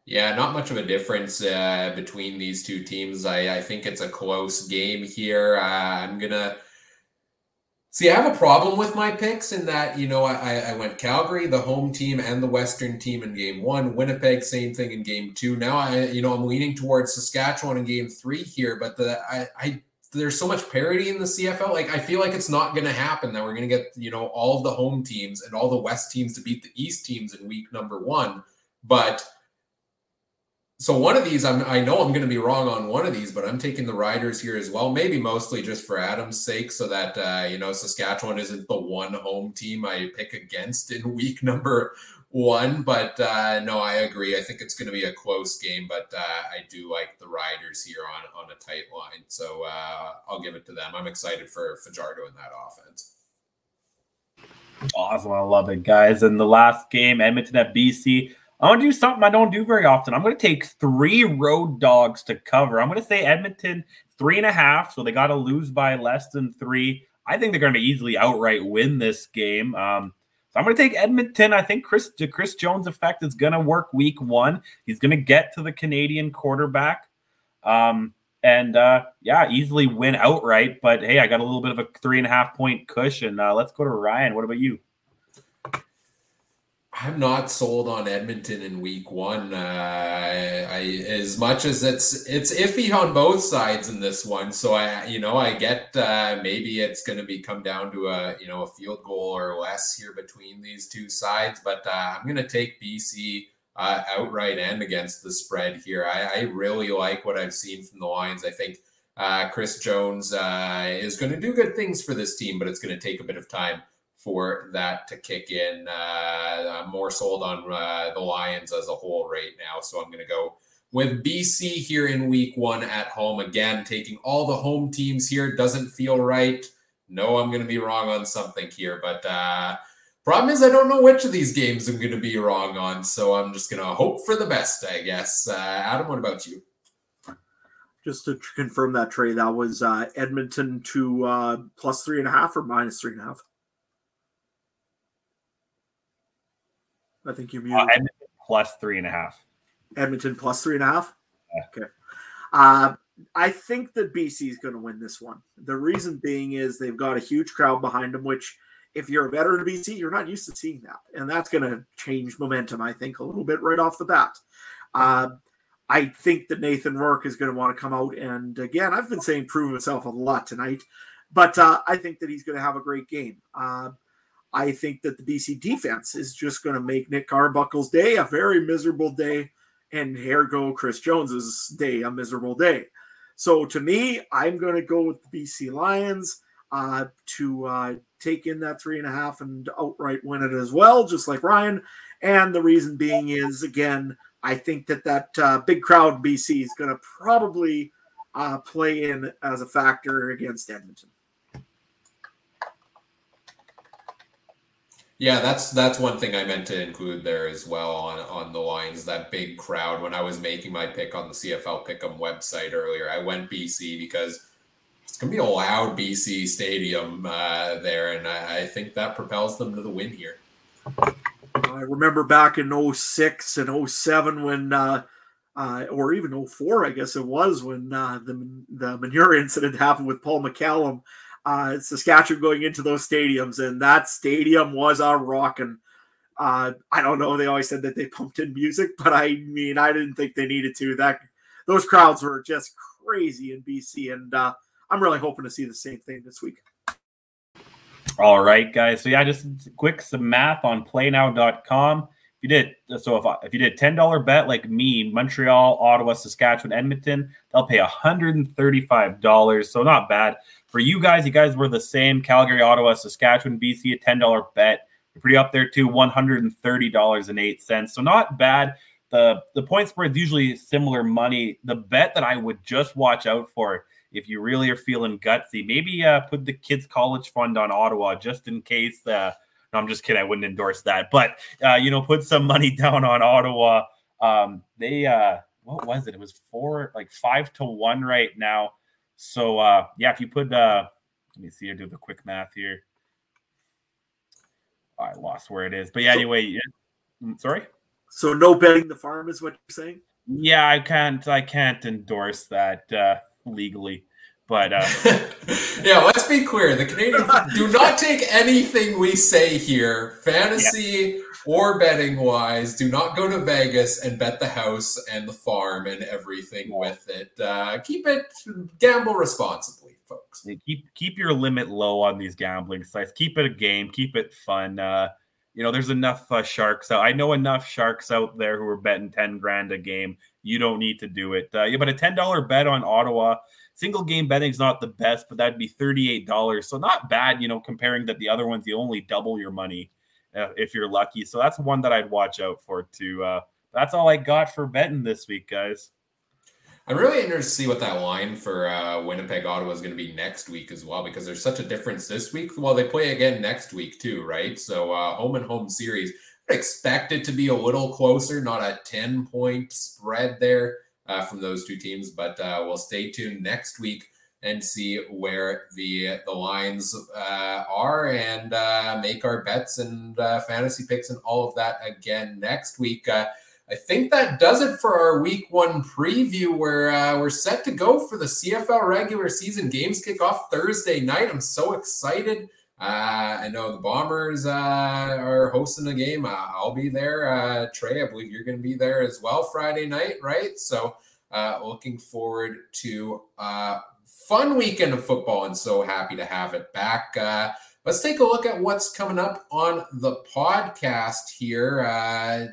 Yeah, not much of a difference uh, between these two teams. I, I think it's a close game here. Uh, I'm gonna see. I have a problem with my picks in that you know I, I went Calgary, the home team, and the Western team in game one. Winnipeg, same thing in game two. Now I you know I'm leaning towards Saskatchewan in game three here, but the I, I there's so much parity in the CFL. Like I feel like it's not going to happen that we're going to get you know all of the home teams and all the West teams to beat the East teams in week number one, but so one of these, I'm, I know I'm going to be wrong on one of these, but I'm taking the Riders here as well. Maybe mostly just for Adam's sake, so that uh, you know Saskatchewan isn't the one home team I pick against in week number one. But uh, no, I agree. I think it's going to be a close game, but uh, I do like the Riders here on on a tight line. So uh, I'll give it to them. I'm excited for Fajardo in that offense. Awesome, I love it, guys. And the last game, Edmonton at BC. I want to do something I don't do very often. I'm going to take three road dogs to cover. I'm going to say Edmonton three and a half, so they got to lose by less than three. I think they're going to easily outright win this game. Um, so I'm going to take Edmonton. I think Chris the Chris Jones effect is going to work week one. He's going to get to the Canadian quarterback. Um, and uh, yeah, easily win outright. But hey, I got a little bit of a three and a half point cushion. Uh, let's go to Ryan. What about you? I'm not sold on Edmonton in week one. Uh, I, as much as it's it's iffy on both sides in this one. So I, you know, I get uh, maybe it's going to be come down to a you know a field goal or less here between these two sides. But uh, I'm going to take BC uh, outright and against the spread here. I, I, really like what I've seen from the Lions. I think uh, Chris Jones uh, is going to do good things for this team, but it's going to take a bit of time for that to kick in. Uh, I'm more sold on uh, the Lions as a whole right now, so I'm going to go with BC here in week one at home. Again, taking all the home teams here doesn't feel right. No, I'm going to be wrong on something here, but uh, problem is I don't know which of these games I'm going to be wrong on, so I'm just going to hope for the best, I guess. Uh, Adam, what about you? Just to confirm that trade, that was uh, Edmonton to uh, plus three and a half or minus three and a half. I think you're muted. Uh, Edmonton plus three and a half. Edmonton plus three and a half. Yeah. Okay. Uh, I think that BC is going to win this one. The reason being is they've got a huge crowd behind them, which, if you're a veteran of BC, you're not used to seeing that, and that's going to change momentum. I think a little bit right off the bat. Uh, I think that Nathan Rourke is going to want to come out and again, I've been saying prove himself a lot tonight, but uh, I think that he's going to have a great game. Uh, I think that the BC defense is just going to make Nick Arbuckle's day a very miserable day, and here go Chris Jones's day a miserable day. So to me, I'm going to go with the BC Lions uh, to uh, take in that three and a half and outright win it as well, just like Ryan. And the reason being is again, I think that that uh, big crowd BC is going to probably uh, play in as a factor against Edmonton. Yeah, that's that's one thing I meant to include there as well on on the lines. That big crowd when I was making my pick on the CFL Pick'em website earlier, I went BC because it's gonna be a loud BC stadium uh, there, and I, I think that propels them to the win here. I remember back in 06 and 07 when, uh, uh, or even 04, I guess it was, when uh, the, the manure incident happened with Paul McCallum uh, Saskatchewan going into those stadiums, and that stadium was a rocking. Uh, I don't know. They always said that they pumped in music, but I mean, I didn't think they needed to. That those crowds were just crazy in BC, and uh, I'm really hoping to see the same thing this week. All right, guys. So yeah, just quick some math on PlayNow.com. If you did so, if if you did ten dollar bet like me, Montreal, Ottawa, Saskatchewan, Edmonton, they'll pay hundred and thirty five dollars. So not bad. For you guys, you guys were the same Calgary, Ottawa, Saskatchewan, BC, a $10 bet. You're pretty up there too, $130.08. So not bad. The the point spread is usually similar money. The bet that I would just watch out for if you really are feeling gutsy, maybe uh, put the kids' college fund on Ottawa just in case. Uh, no, I'm just kidding. I wouldn't endorse that, but uh, you know, put some money down on Ottawa. Um, they uh, what was it? It was four, like five to one right now. So uh, yeah, if you put uh, let me see, I do the quick math here. I lost where it is, but yeah. Anyway, yeah. Mm, sorry. So no betting the farm is what you're saying? Yeah, I can't. I can't endorse that uh, legally. But uh, yeah, let's be clear: the Canadians do not take anything we say here, fantasy yeah. or betting wise. Do not go to Vegas and bet the house and the farm and everything with it. Uh, keep it gamble responsibly, folks. Yeah, keep keep your limit low on these gambling sites. Keep it a game. Keep it fun. Uh, you know, there's enough uh, sharks out. I know enough sharks out there who are betting ten grand a game. You don't need to do it. Uh, yeah, but a ten dollar bet on Ottawa Single game betting is not the best, but that'd be $38. So not bad, you know, comparing that the other ones, you only double your money uh, if you're lucky. So that's one that I'd watch out for too. Uh, that's all I got for betting this week, guys. I'm really interested to see what that line for uh, Winnipeg Ottawa is going to be next week as well, because there's such a difference this week. Well, they play again next week too, right? So uh, home and home series. I expect it to be a little closer, not a 10 point spread there uh, from those two teams. But uh, we'll stay tuned next week and see where the the lines uh, are and uh, make our bets and uh, fantasy picks and all of that again next week. Uh, I think that does it for our week one preview. Where uh, we're set to go for the CFL regular season games kick off Thursday night. I'm so excited. Uh, I know the Bombers uh, are hosting a game. Uh, I'll be there. Uh, Trey, I believe you're going to be there as well Friday night, right? So, uh, looking forward to a fun weekend of football and so happy to have it back. Uh, let's take a look at what's coming up on the podcast here.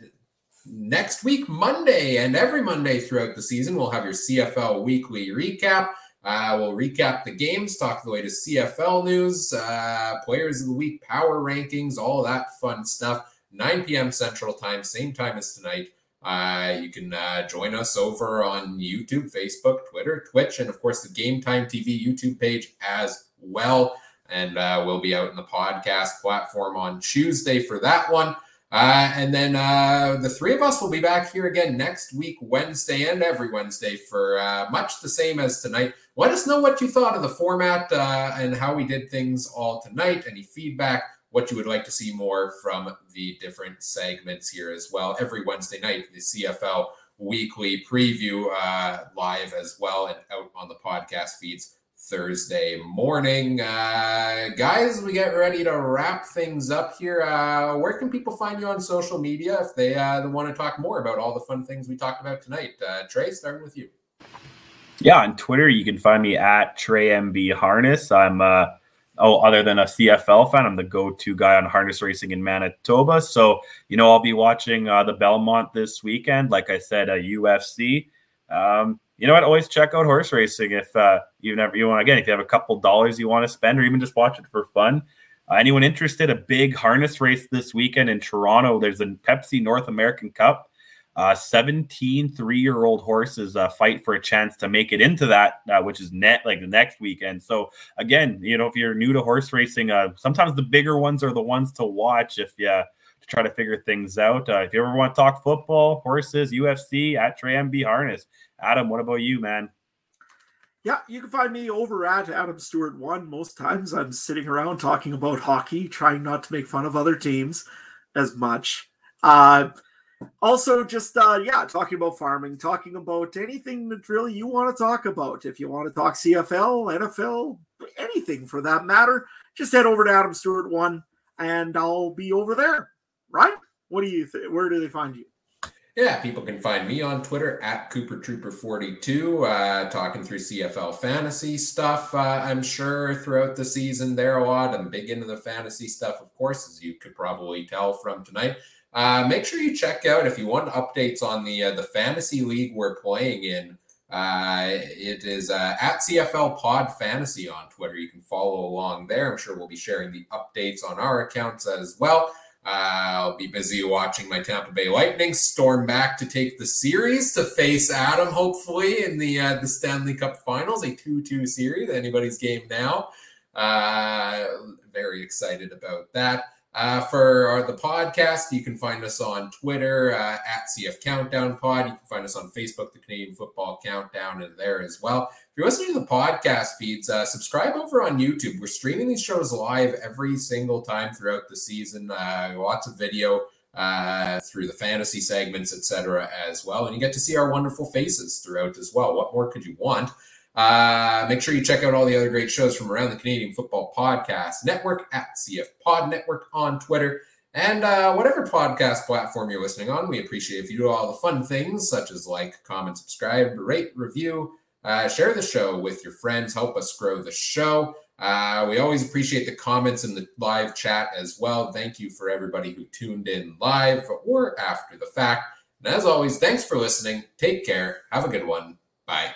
next week, Monday, and every Monday throughout the season, we'll have your CFL weekly recap. Uh, we'll recap the games, talk the way to CFL news, uh, players of the week, power rankings, all that fun stuff. 9 p.m. Central Time, same time as tonight. Uh, you can uh, join us over on YouTube, Facebook, Twitter, Twitch, and of course the Game Time TV YouTube page as well. And uh, we'll be out in the podcast platform on Tuesday for that one. Uh, and then uh, the three of us will be back here again next week, Wednesday, and every Wednesday for uh, much the same as tonight. Let us know what you thought of the format uh, and how we did things all tonight. Any feedback, what you would like to see more from the different segments here as well. Every Wednesday night, the CFL weekly preview uh, live as well and out on the podcast feeds Thursday morning. Uh, guys, we get ready to wrap things up here. Uh, where can people find you on social media if they uh, want to talk more about all the fun things we talked about tonight? Uh, Trey, starting with you. Yeah, on Twitter, you can find me at TreyMB Harness. I'm, uh, oh, other than a CFL fan, I'm the go to guy on harness racing in Manitoba. So, you know, I'll be watching uh, the Belmont this weekend. Like I said, a UFC. Um, you know what? Always check out horse racing if uh, you never you want. Again, if you have a couple dollars you want to spend, or even just watch it for fun. Uh, anyone interested? A big harness race this weekend in Toronto. There's a Pepsi North American Cup. Uh, 17 three-year-old horses uh, fight for a chance to make it into that, uh, which is net like the next weekend. So again, you know, if you're new to horse racing, uh, sometimes the bigger ones are the ones to watch if you to try to figure things out. Uh, if you ever want to talk football, horses, UFC, at Trey MB Harness. Adam, what about you, man? Yeah, you can find me over at Adam Stuart One. Most times I'm sitting around talking about hockey, trying not to make fun of other teams as much. Uh, also just uh yeah talking about farming talking about anything that really you want to talk about if you want to talk cfl nfl anything for that matter just head over to adam stuart one and i'll be over there right what do you think where do they find you yeah, people can find me on Twitter at Kooper Trooper 42, uh, talking through CFL fantasy stuff. Uh, I'm sure throughout the season there a lot. I'm big into the fantasy stuff, of course, as you could probably tell from tonight. Uh, make sure you check out if you want updates on the uh, the fantasy league we're playing in. Uh, it is uh, at CFL Pod Fantasy on Twitter. You can follow along there. I'm sure we'll be sharing the updates on our accounts as well. Uh, I'll be busy watching my Tampa Bay Lightning storm back to take the series to face Adam, hopefully in the uh, the Stanley Cup Finals, a two-two series. Anybody's game now. very excited about that. Uh, for the podcast, you can find us on Twitter uh, at CF Countdown Pod. You can find us on Facebook, the Canadian Football Countdown, and there as well. If you're listening to the podcast feeds, uh, subscribe over on YouTube. We're streaming these shows live every single time throughout the season. Uh, lots of video uh, through the fantasy segments, etc., as well, and you get to see our wonderful faces throughout as well. What more could you want? Uh, make sure you check out all the other great shows from around the Canadian Football Podcast Network at CF Pod Network on Twitter. And uh, whatever podcast platform you're listening on, we appreciate if you do all the fun things such as like, comment, subscribe, rate, review, uh, share the show with your friends, help us grow the show. Uh, we always appreciate the comments in the live chat as well. Thank you for everybody who tuned in live or after the fact. And as always, thanks for listening. Take care. Have a good one. Bye.